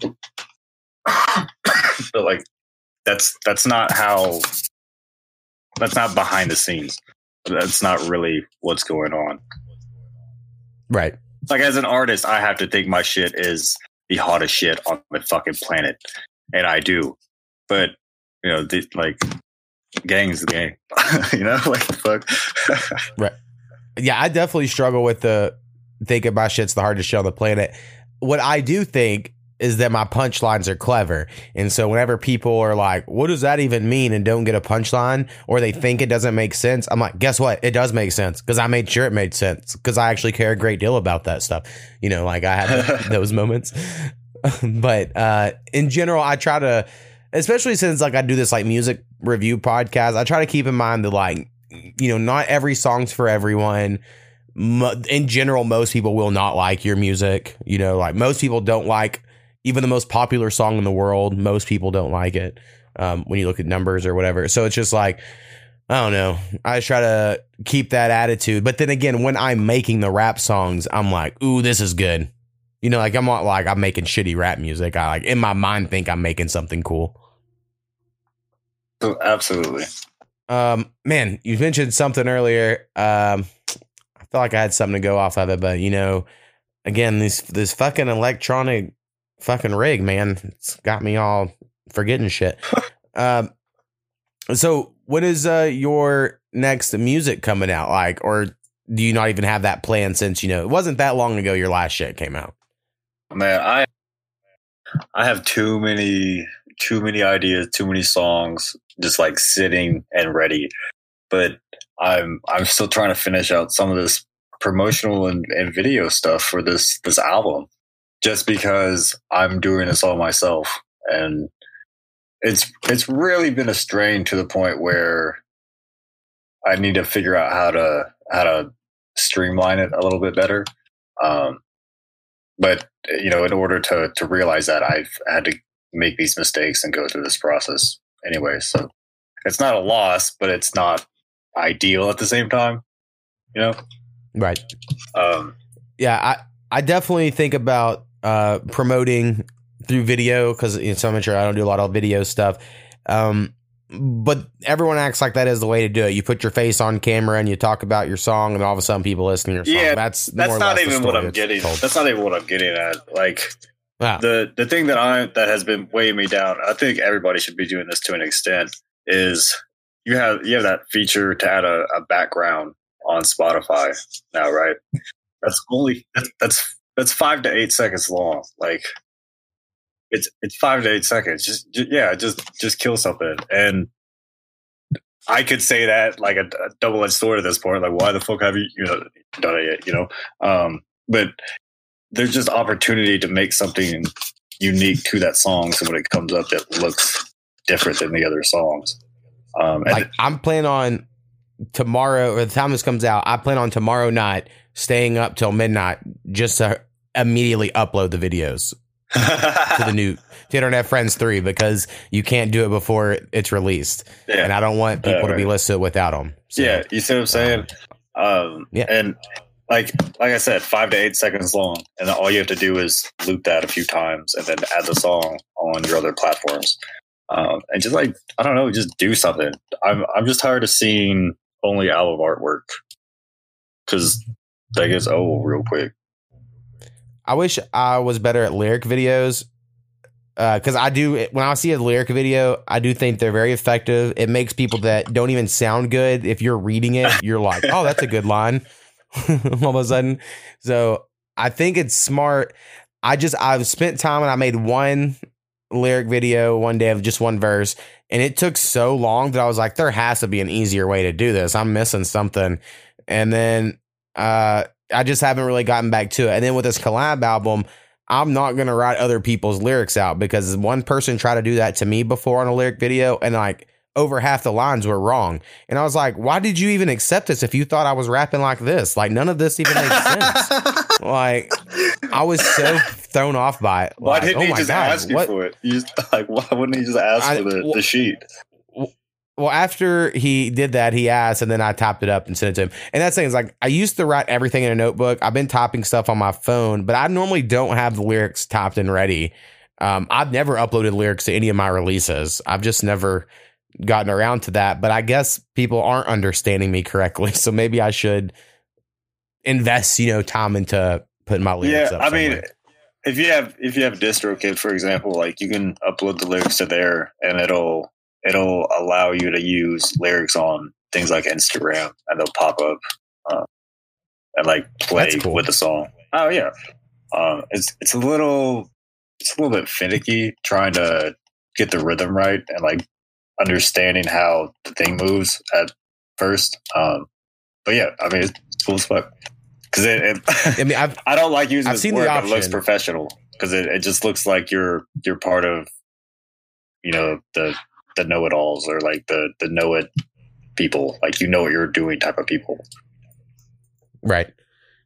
but like that's that's not how that's not behind the scenes. That's not really what's going on Right. like as an artist, I have to think my shit is the hottest shit on the fucking planet, and I do. But you know, the, like, gangs the gang. you know, like fuck. yeah, I definitely struggle with the thinking my shit's the hardest shit on the planet. What I do think is that my punchlines are clever. And so whenever people are like, what does that even mean? And don't get a punchline or they think it doesn't make sense. I'm like, guess what? It does make sense because I made sure it made sense because I actually care a great deal about that stuff. You know, like I have those moments. but uh, in general, I try to, especially since like I do this like music review podcast, I try to keep in mind that like, you know, not every song's for everyone in general, most people will not like your music. You know, like most people don't like even the most popular song in the world. Most people don't like it um, when you look at numbers or whatever. So it's just like, I don't know. I try to keep that attitude. But then again, when I'm making the rap songs, I'm like, ooh, this is good. You know, like I'm not like I'm making shitty rap music. I like in my mind think I'm making something cool. Oh, absolutely. Um, man, you mentioned something earlier. Um, I felt like I had something to go off of it, but you know, again, this this fucking electronic fucking rig, man, it's got me all forgetting shit. um, so what is uh your next music coming out like, or do you not even have that plan since you know it wasn't that long ago your last shit came out? Man, I I have too many too many ideas, too many songs just like sitting and ready. But I'm I'm still trying to finish out some of this promotional and, and video stuff for this this album just because I'm doing this all myself and it's it's really been a strain to the point where I need to figure out how to how to streamline it a little bit better. Um, but you know, in order to to realize that, I've had to make these mistakes and go through this process anyway. So it's not a loss, but it's not ideal at the same time. You know, right? Um, yeah, I I definitely think about uh, promoting through video because you know, so I'm sure I don't do a lot of video stuff. Um, but everyone acts like that is the way to do it. You put your face on camera and you talk about your song, and all of a sudden people listen to your song. Yeah, that's that's not even what I'm getting. Told. That's not even what I'm getting at. Like wow. the the thing that I that has been weighing me down. I think everybody should be doing this to an extent. Is you have you have that feature to add a, a background on Spotify now, right? That's only that's, that's five to eight seconds long. Like it's it's five to eight seconds. Just, just yeah, just just kill something. And I could say that like a, a double edged sword at this point. Like, why the fuck have you you know done it yet? You know, um, but there's just opportunity to make something unique to that song. So when it comes up, that looks different than the other songs. Um, like I'm planning on tomorrow or the time this comes out. I plan on tomorrow night staying up till midnight just to immediately upload the videos to the new to Internet Friends 3 because you can't do it before it's released. Yeah. And I don't want people uh, to be listening without them. So, yeah, you see what I'm saying? Um, um, yeah. And like like I said, five to eight seconds long, and all you have to do is loop that a few times, and then add the song on your other platforms, um, and just like I don't know, just do something. I'm I'm just tired of seeing only album artwork because that gets old real quick. I wish I was better at lyric videos because uh, I do when I see a lyric video, I do think they're very effective. It makes people that don't even sound good. If you're reading it, you're like, oh, that's a good line. All of a sudden, so I think it's smart. I just I've spent time and I made one lyric video one day of just one verse, and it took so long that I was like, there has to be an easier way to do this. I'm missing something, and then uh, I just haven't really gotten back to it. And then with this collab album, I'm not to write other people's lyrics out because one person tried to do that to me before on a lyric video and like over half the lines were wrong. And I was like, why did you even accept this if you thought I was rapping like this? Like none of this even makes sense. like I was so thrown off by it. Why like, didn't oh he just God, ask you what? for it? You just, like why wouldn't he just ask I, for the, well, the sheet? well, after he did that, he asked, and then I typed it up and sent it to him. And that's the thing is like I used to write everything in a notebook. I've been typing stuff on my phone, but I normally don't have the lyrics typed and ready. Um, I've never uploaded lyrics to any of my releases. I've just never gotten around to that. But I guess people aren't understanding me correctly, so maybe I should invest, you know, time into putting my lyrics yeah, up. I mean, if you have if you have DistroKid, for example, like you can upload the lyrics to there, and it'll it'll allow you to use lyrics on things like Instagram, and they'll pop up uh, and like play cool. with the song. Oh yeah, um, it's it's a little it's a little bit finicky trying to get the rhythm right and like understanding how the thing moves at first. Um, but yeah, I mean it's cool as fuck because it, it I mean, I've I don't like using I've this seen the word, it looks professional because it, it just looks like you're you're part of you know the the know it alls or like the the know it people like you know what you're doing type of people. Right.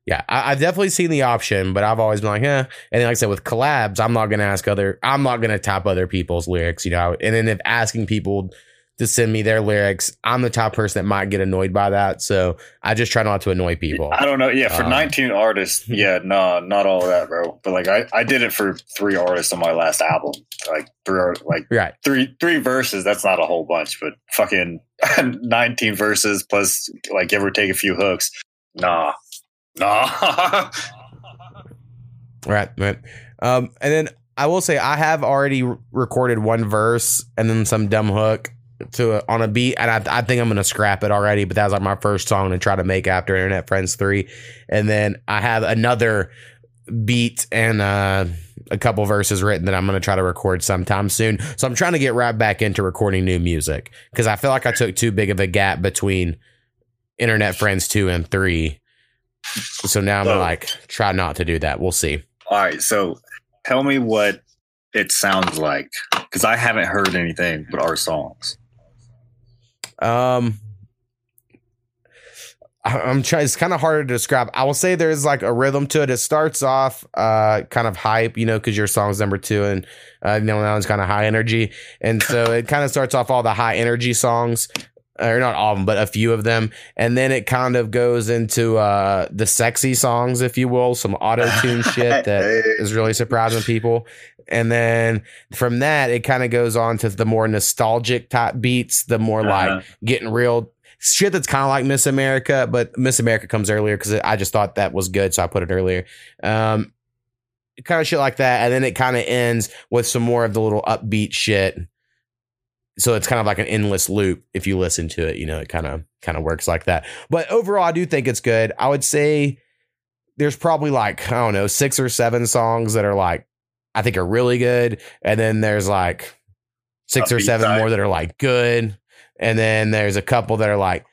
Yeah, I, I've definitely seen the option, but I've always been like, eh. And then, like I said, with collabs, I'm not going to ask other, I'm not to tap other people's lyrics, you know. And then if asking people to send me their lyrics, I'm the top person that might get annoyed by that. So I just try not to annoy people. I don't know. Yeah, for Um, 19 artists, yeah, no, not all of that, bro. But like I, I did it for three artists on my last album. Like three like Right. three three verses, that's not a whole bunch, but fucking 19 verses plus like give or take a few hooks. Nah. Right. Right. Um, and then I will say I have already recorded one verse and then some dumb hook to a, on a beat, and I, I think I'm gonna scrap it already. But that was like my first song to try to make after Internet Friends three, and then I have another beat and uh, a couple verses written that I'm gonna try to record sometime soon. So I'm trying to get right back into recording new music because I feel like I took too big of a gap between Internet Friends two and three. So now I'm gonna Oh. like try not to do that. We'll see. All right, so tell me what it sounds like because I haven't heard anything but our songs. Um, I- I'm trying. It's kind of harder to describe. I will say there's like a rhythm to it. It starts off uh kind of hype, you know, because your song's number two, and uh, you know that one's kind of high energy, and so it kind of starts off all the high energy songs. Or not all of them, but a few of them, and then it kind of goes into uh the sexy songs, if you will, some auto tune shit that is really surprising people. And then from that, it kind of goes on to the more nostalgic type beats, the more like Uh-huh. getting real shit that's kind of like Miss America, but Miss America comes earlier because I just thought that was good, so I put it earlier. Um, kind of shit like that, and then it kind of ends with some more of the little upbeat shit. So it's kind of like an endless loop if you listen to it. You know, it kind of kind of works like that. But overall, I do think it's good. I would say there's probably like I don't know six or seven songs that are like I think are really good, and then there's like six or seven side. more that are like good, and then there's a couple that are like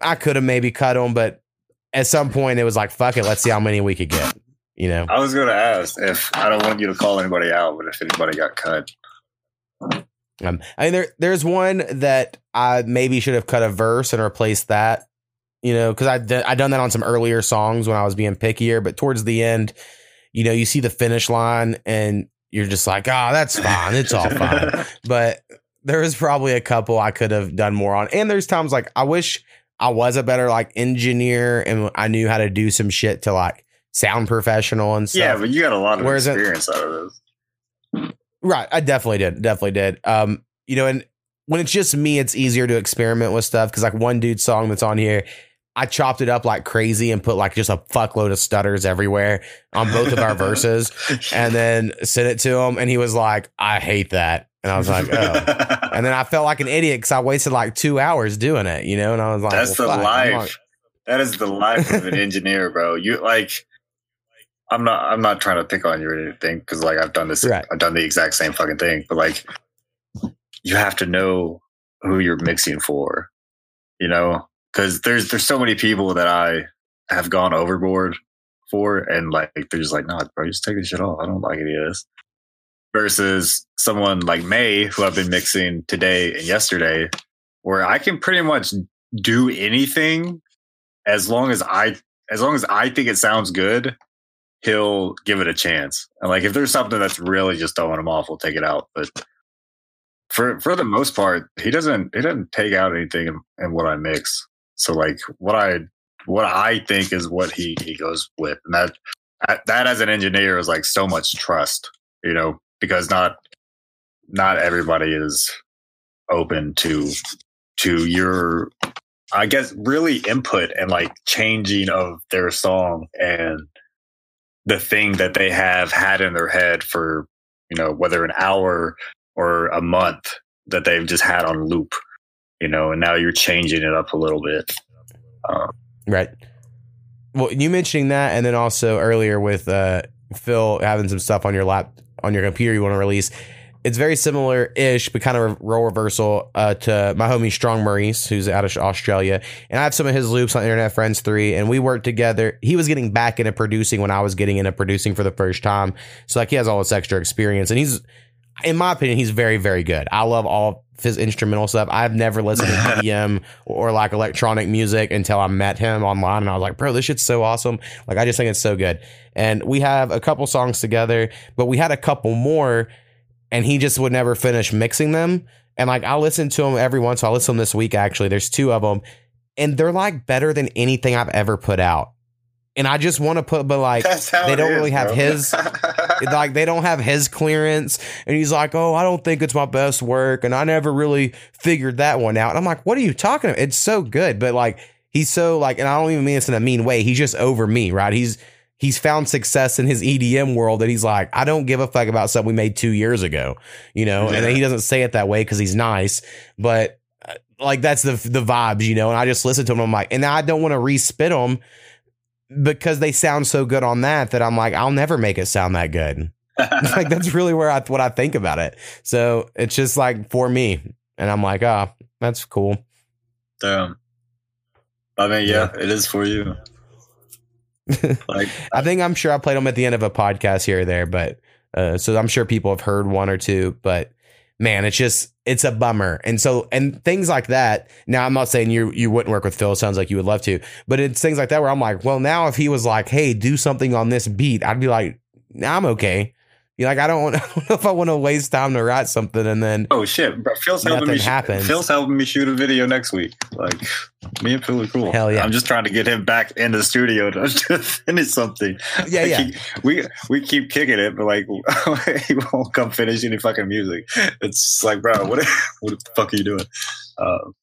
I could have maybe cut them, but at some point it was like fuck it, let's see how many we could get. You know, I was going to ask if I don't want you to call anybody out, but if anybody got cut, um, I mean there there's one that I maybe should have cut a verse and replaced that. You know, because I I done that on some earlier songs when I was being pickier, but towards the end, you know, you see the finish line and you're just like, oh, that's fine, it's all fine. but there was probably a couple I could have done more on. And there's times like I wish I was a better like engineer and I knew how to do some shit to like sound professional and stuff. yeah, but you got a lot of Whereas it- experience out of this. Right. I definitely did. Definitely did. Um, you know, and when it's just me, it's easier to experiment with stuff because like one dude's song that's on here, I chopped it up like crazy and put like just a fuckload of stutters everywhere on both of our verses and then sent it to him and he was like, I hate that. And I was like, oh. And then I felt like an idiot because I wasted like two hours doing it, you know? And I was like, That's well, the fuck, life. That is the life of an engineer, bro. You like, I'm not. I'm not trying to pick on you or anything because like I've done this. Right. I've done the exact same fucking thing. But like, you have to know who you're mixing for, you know, because there's there's so many people that I have gone overboard for, and like they're just like, no, bro, just take this shit off. I don't like any of this. Versus someone like May, who I've been mixing today and yesterday, where I can pretty much do anything as long as I as long as I think it sounds good, he'll give it a chance. And like if there's something that's really just throwing him off, we'll take it out. But for for the most part, he doesn't he doesn't take out anything in, in what I mix. So like what I what I think is what he he goes with, and that that, that as an engineer is like so much trust, you know, because not not everybody is open to to your I guess really input and like changing of their song and the thing that they have had in their head for you know whether an hour or a month that they've just had on loop you know and now you're changing it up a little bit um, Right. Well, you mentioning that, and then also earlier with uh, Phil having some stuff on your lap on your computer you want to release. It's very similar ish, but kind of a role reversal uh, to my homie Strong Maurice, who's out of Australia. And I have some of his loops on Internet Friends 3, and we worked together. He was getting back into producing when I was getting into producing for the first time. So, like, he has all this extra experience, and he's, in my opinion, he's very, very good. I love all his instrumental stuff. I've never listened to EDM or like electronic music until I met him online, and I was like, bro, this shit's so awesome. Like, I just think it's so good. And we have a couple songs together, but we had a couple more, and he just would never finish mixing them. And like, I listen to them every once. I listen to them this week. Actually, there's two of them, and they're like better than anything I've ever put out. And I just want to put, but like, they don't is, really have bro. his like they don't have his clearance and he's like oh i don't think it's my best work and i never really figured that one out and i'm like what are you talking about it's so good but like he's so like and i don't even mean this in a mean way he's just over me right he's he's found success in his edm world that he's like i don't give a fuck about something we made two years ago you know and Yeah. he doesn't say it that way because he's nice but uh, like that's the the vibes you know and i just listen to him i'm like and i don't want to respit them because they sound so good on that that I'm like, I'll never make it sound that good. like that's really where I what I think about it. So it's just like for me, and I'm like, ah, that's cool. Damn. I mean, yeah, it is for you. Like, I think I'm sure I played them at the end of a podcast here or there, but uh, so I'm sure people have heard one or two. But man, it's just it's a bummer. And so and things like that. Now I'm not saying you you wouldn't work with Phil. Sounds like you would love to, but it's things like that where I'm like, well, now if he was like, hey, do something on this beat, I'd be like, nah, I'm okay. You like I don't, want, I don't know if I want to waste time to write something and then oh shit, bro, Phil's helping me. happens. Phil's helping me shoot a video next week. Like, me and Phil are cool. Hell yeah. I'm just trying to get him back in the studio to, to finish something. yeah, Like, yeah. he- we we keep kicking it, but like he won't come finish any fucking music. It's like, bro, what what the fuck are you doing? Um,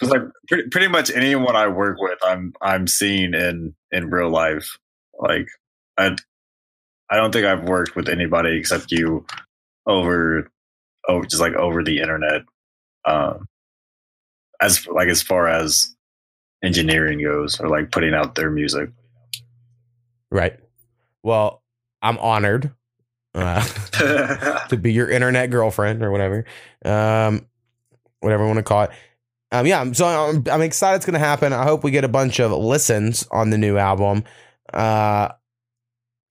Cause like pretty, pretty much anyone I work with, I'm I'm seeing in in real life. Like I I don't think I've worked with anybody except you over over just like over the internet. Um, as like as far as engineering goes, or like putting out their music. Right. Well, I'm honored uh, to be your internet girlfriend or whatever, um, whatever you want to call it. Um, yeah, so I'm, I'm excited it's going to happen. I hope we get a bunch of listens on the new album. Uh,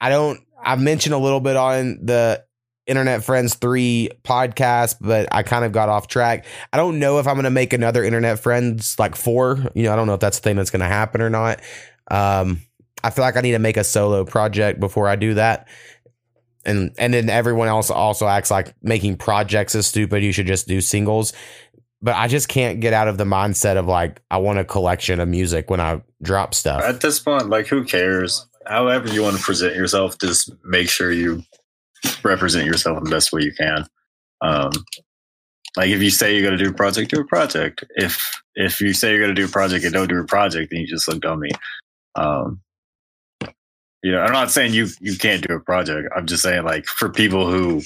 I don't. I've mentioned a little bit on the Internet Friends 3 podcast, but I kind of got off track. I don't know if I'm going to make another Internet Friends like 4. You know, I don't know if that's the thing that's going to happen or not. Um, I feel like I need to make a solo project before I do that. And and then everyone else also acts like making projects is stupid. You should just do singles. But I just can't get out of the mindset of like I want a collection of music when I drop stuff. At this point, like, who cares? However, you want to present yourself, just make sure you represent yourself in the best way you can. Um, like, if you say you're going to do a project, do a project. If if you say you're going to do a project and don't do a project, then you just look dummy. Um, you know, I'm not saying you you can't do a project. I'm just saying, like, for people who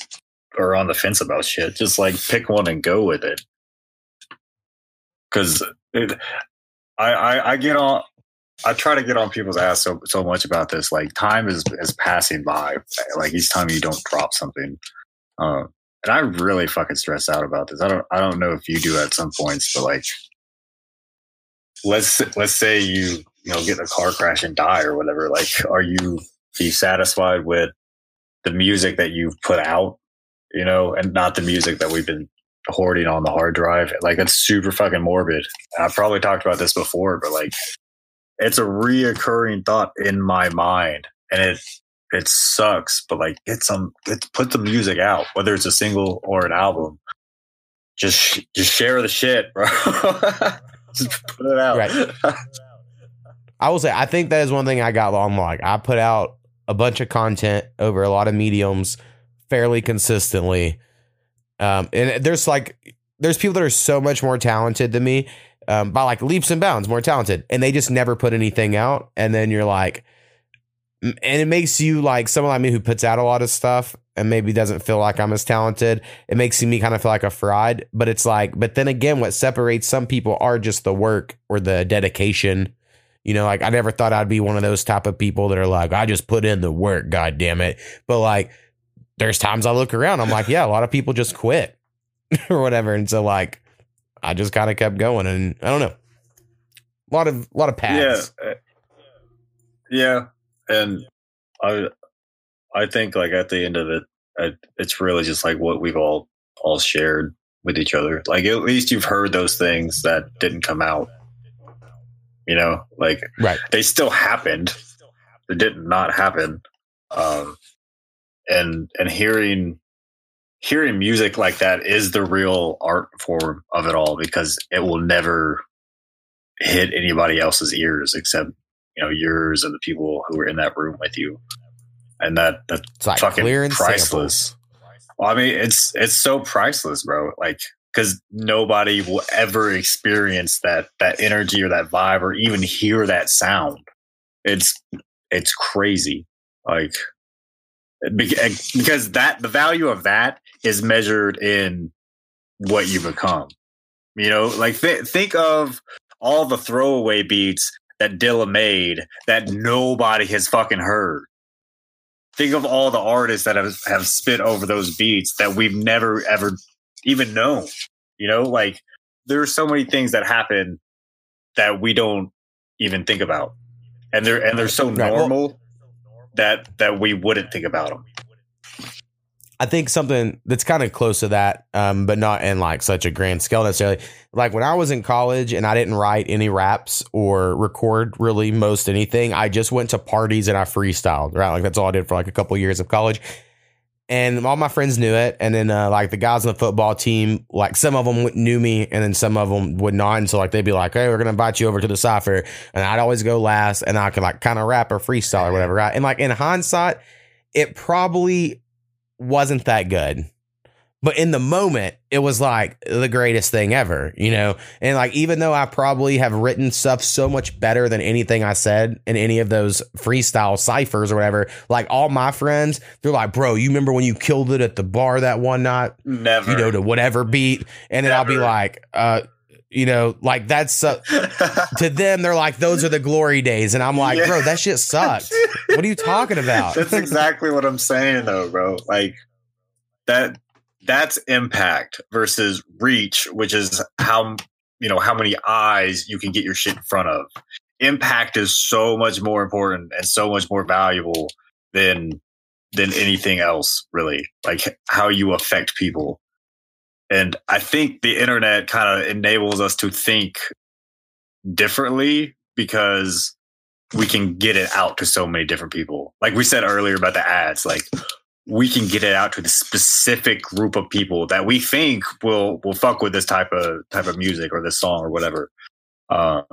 are on the fence about shit, just like pick one and go with it. Because I, I I get on I try to get on people's ass so so much about this. Like time is is passing by. Like each time you don't drop something, um, and I really fucking stress out about this. I don't I don't know if you do at some points, but like let's let's say you you know get in a car crash and die or whatever. Like, are you you satisfied with the music that you've put out? You know, and not the music that we've been hoarding on the hard drive. Like that's super fucking morbid. I've probably talked about this before, but like it's a reoccurring thought in my mind and it it sucks but like get some get, put the music out whether it's a single or an album just just share the shit bro just put it out Right. I will say I think that is one thing I got on like I put out a bunch of content over a lot of mediums fairly consistently. Um and there's like there's people that are so much more talented than me um by like leaps and bounds more talented and they just never put anything out and then you're like and it makes you like someone like me who puts out a lot of stuff and maybe doesn't feel like I'm as talented. It makes me kind of feel like a fraud. But it's like, but then again, what separates some people are just the work or the dedication. You know, like I never thought I'd be one of those type of people that are like, I just put in the work, god damn it. But like, there's times I look around, I'm like, yeah, a lot of people just quit or whatever. And so like, I just kind of kept going, and I don't know, a lot of a lot of paths. Yeah, uh, yeah, and I I think like at the end of it, I, it's really just like what we've all all shared with each other. Like at least you've heard those things that didn't come out. You know, like right. they still happened. They did not happen. Um, and and hearing hearing music like that is the real art form of it all because it will never hit anybody else's ears except you know yours and the people who were in that room with you. And that that's like fucking priceless. Well, i mean it's it's so priceless bro. Like because nobody will ever experience that that energy or that vibe or even hear that sound. It's it's crazy. Like eh, because that the value of that is measured in what you become. You know, like th- think of all the throwaway beats that Dilla made that nobody has fucking heard. Think of all the artists that have, have spit over those beats that we've never ever even known. You know, like there are so many things that happen that we don't even think about, and they're and they're so normal that that we wouldn't think about them. I think something that's kind of close to that, um, but not in like such a grand scale necessarily. Like when I was in college and I didn't write any raps or record really most anything, I just went to parties and I freestyled, right? Like that's all I did for like a couple of years of college. And all my friends knew it. And then, uh, like the guys on the football team, like some of them knew me and then some of them would not. And so, like, they'd be like, Hey, we're going to invite you over to the Cypher. And I'd always go last and I could like kind of rap or freestyle or whatever, right? And like in hindsight, it probably wasn't that good. But in the moment, it was like the greatest thing ever, you know? And like, even though I probably have written stuff so much better than anything I said in any of those freestyle ciphers or whatever, like all my friends, they're like, bro, you remember when you killed it at the bar that one night? Never. You know, to whatever beat. And then I'll be like, uh, you know, like that's uh, to them, they're like, those are the glory days. And I'm like, Yeah. bro, that shit sucked. What are you talking about? That's exactly what I'm saying though, bro. Like that that's impact versus reach, which is how you know how many eyes you can get your shit in front of. Impact is so much more important and so much more valuable than than anything else, really. Like how you affect people. And I think the internet kind of enables us to think differently because we can get it out to so many different people. Like we said earlier about the ads, like we can get it out to the specific group of people that we think will will fuck with this type of type of music or this song or whatever. Um,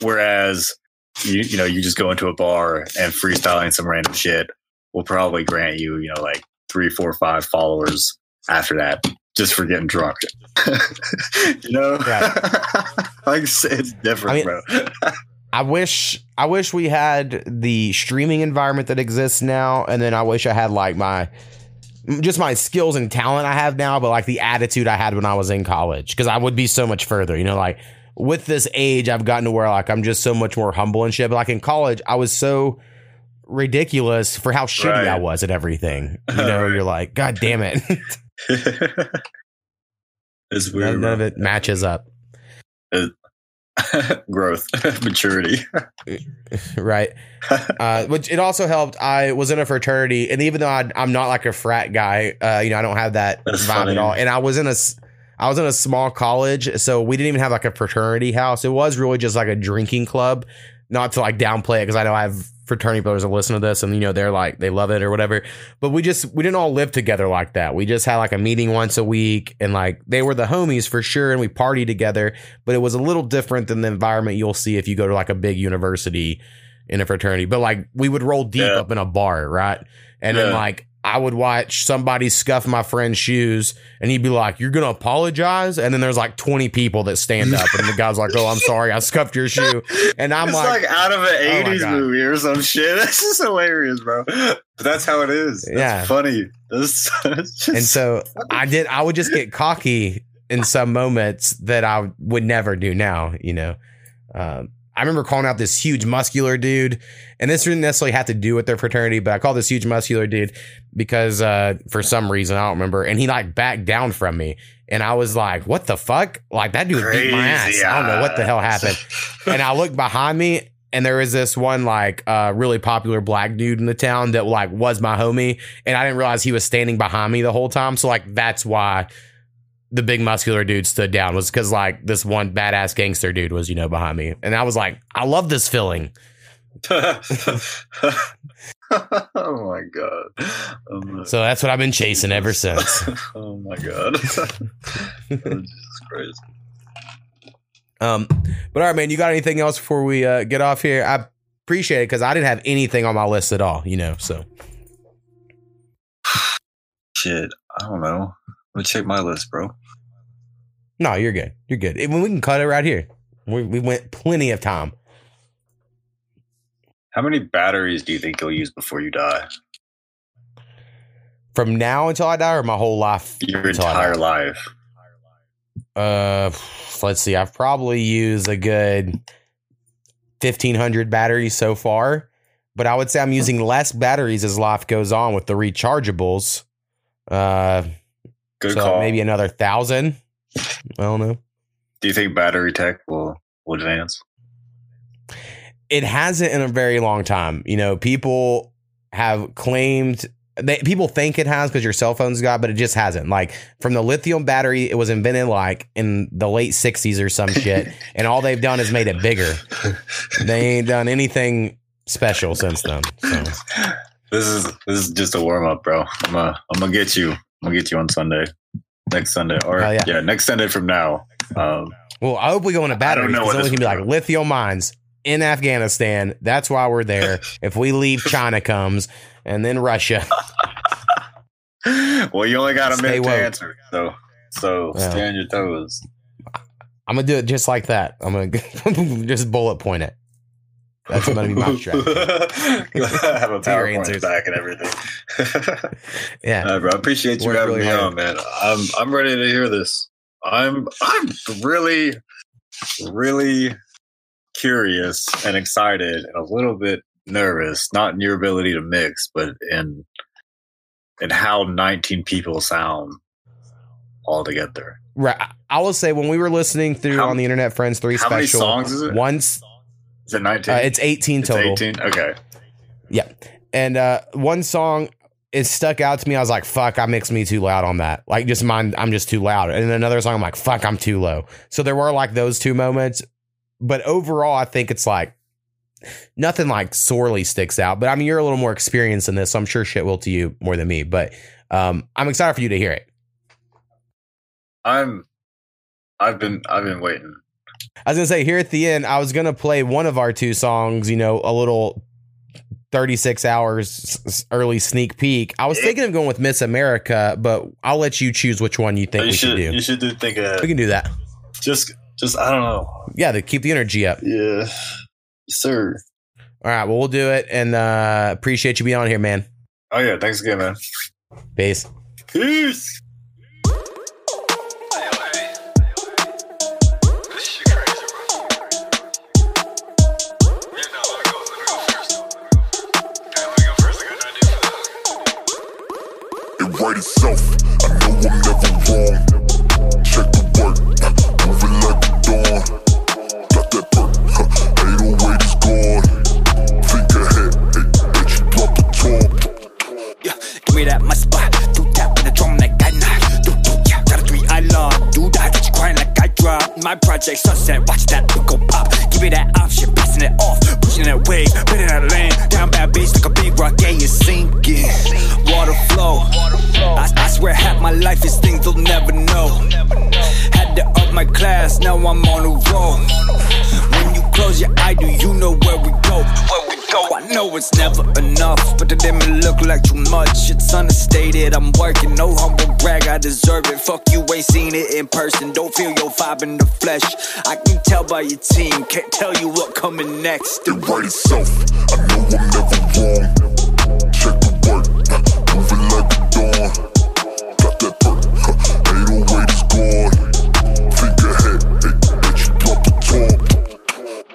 whereas you you know you just go into a bar and freestyling some random shit will probably grant you you know like three, four, five followers after that just for getting drunk. you know, Right. like it's different, I mean, bro. I wish I wish we had the streaming environment that exists now, and then I wish I had like my just my skills and talent I have now, but like the attitude I had when I was in college, because I would be so much further. You know, like with this age, I've gotten to where like I'm just so much more humble and shit. But like in college, I was so ridiculous for how shitty I was at everything. You know, you're like, God damn it, it's weird. none, none of it matches up. bro. Growth, maturity. right? Uh, which it also helped. I was in a fraternity, and even though I, I'm not like a frat guy, uh, you know, I don't have that That's vibe funny. at all. And I was in a, I was in a small college, so we didn't even have like a fraternity house. It was really just like a drinking club. Not to like downplay it because I know I have fraternity brothers that listen to this, and you know they're like they love it or whatever. But we just we didn't all live together like that. We just had like a meeting once a week, and like they were the homies for sure, and we partied together. But it was a little different than the environment you'll see if you go to like a big university in a fraternity. But like we would roll deep Yeah. up in a bar, right? And then like I would watch somebody scuff my friend's shoes and he'd be like, You're gonna apologize? And then there's like 20 people that stand up and the guy's like, Oh, I'm sorry, I scuffed your shoe. And I'm it's like, like, out of an Oh 80s God. movie or some shit. This is hilarious, bro. But that's how it is. That's Yeah. funny. That's, just, and so I did I would just get cocky in some moments that I would never do now, you know. Um, I remember calling out this huge muscular dude, and this didn't necessarily have to do with their fraternity, but I called this huge muscular dude because uh, for some reason I don't remember, and he like backed down from me, and I was like, "What the fuck?" Like that dude beat my ass. Crazy I don't know what the hell happened, and I looked behind me. And there was this one like uh, really popular black dude in the town that like was my homie, and I didn't realize he was standing behind me the whole time. So like that's why the big muscular dude stood down was because like this one badass gangster dude was you know behind me, and I was like, I love this feeling. oh my god. Oh my, So that's what I've been chasing ever since. oh my god. Jesus Christ. Um, but all right, man, you got anything else before we uh, get off here? I appreciate it because I didn't have anything on my list at all, you know. So Shit. I don't know. Let me check my list, bro. No, you're good. You're good. Even we can cut it right here. We, we went plenty of time. How many batteries do you think you'll use before you die? From now until I die, or my whole life? Your entire life. Uh, let's see. I've probably used a good fifteen hundred batteries so far, but I would say I'm using less batteries as life goes on with the rechargeables. Uh, Good so call. maybe another thousand. I don't know. Do you think battery tech will, will advance? It hasn't in a very long time. You know, people have claimed. They, people think it has because your cell phone's got, but it just hasn't. Like from the lithium battery, it was invented like in the late '60s or some shit, and all they've done is made it bigger. they ain't done anything special since then. So This is this is just a warm up, bro. I'm gonna I'm gonna get you. I'm gonna get you on Sunday, next Sunday, or Hell yeah. yeah. next Sunday from now. Um, well, I hope we go into batteries. know Because what then we this can be like lithium mines in Afghanistan. That's why we're there. if we leave, China comes, and then Russia. well, you only got a Stay minute woke. to answer, so so Yeah. stay on your toes. I'm gonna do it just like that. I'm gonna just bullet point it. That's gonna be my strategy. have a To PowerPoint back and everything. Yeah. Bro. I appreciate you Worked having really me hard. on, man. I'm I'm ready to hear this. I'm I'm really really curious and excited and a little bit nervous, not in your ability to mix, but in in how 19 people sound all together. Right. I will say when we were listening through How- on the Internet Friends three how many special, songs is it? once Is it 19? uh, it's 18 It's total. 18. Okay. Yeah. And uh, one song it stuck out to me. I was like, fuck, I mixed me too loud on that. Like just mine, I'm just too loud. And then another song, I'm like, fuck, I'm too low. So there were like those two moments. But overall, I think it's like nothing like sorely sticks out. But I mean, you're a little more experienced in this, so I'm sure shit will to you more than me. But um, I'm excited for you to hear it. I'm I've been I've been waiting. I was gonna say here at the end, I was gonna play one of our two songs. You know, a little 36 hours early sneak peek. I was thinking of going with Miss America, but I'll let you choose which one you think you we should should do. you should do think of we can do that. Just just I don't know. Yeah, to keep the energy up. Yeah. Sir. All right, well we'll do it, and uh appreciate you being on here, man. Oh yeah, thanks again, man. Peace. Peace. Deserve it. Fuck you, ain't seen it in person. Don't feel your vibe in the flesh. I can tell by your team, can't tell you what coming next. It write itself. I know I'm never wrong.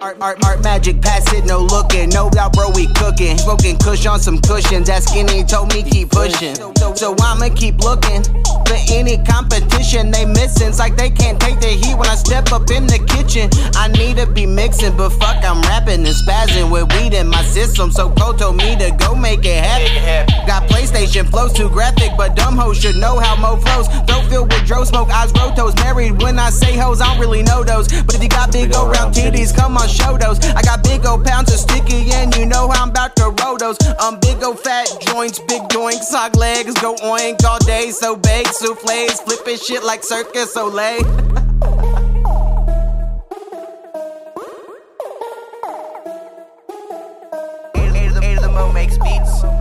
Art, art, art, magic, pass it, no looking. No doubt, bro, we cooking. Smoking kush on some cushions. That skinny told me keep pushing. So, I'ma keep looking. For any competition they missing. It's like they can't take the heat when I step up in the kitchen. I need to be mixing, but fuck, I'm rapping and spazzing with weed in my system. So Cole told me to go make it happen. Got PlayStation flows too graphic, but dumb hoes should know how Mo flows. Throat filled with dro smoke, eyes rotos. Married when I say hoes, I don't really know those. But if you got big old round titties, come on, show those. I got big old pounds of sticky, and you know how I'm about to roll those. Um, big old fat joints, big joints, sock legs, go oink all day. So baked, souffles, flipping shit like Cirque du Soleil. Makes beats.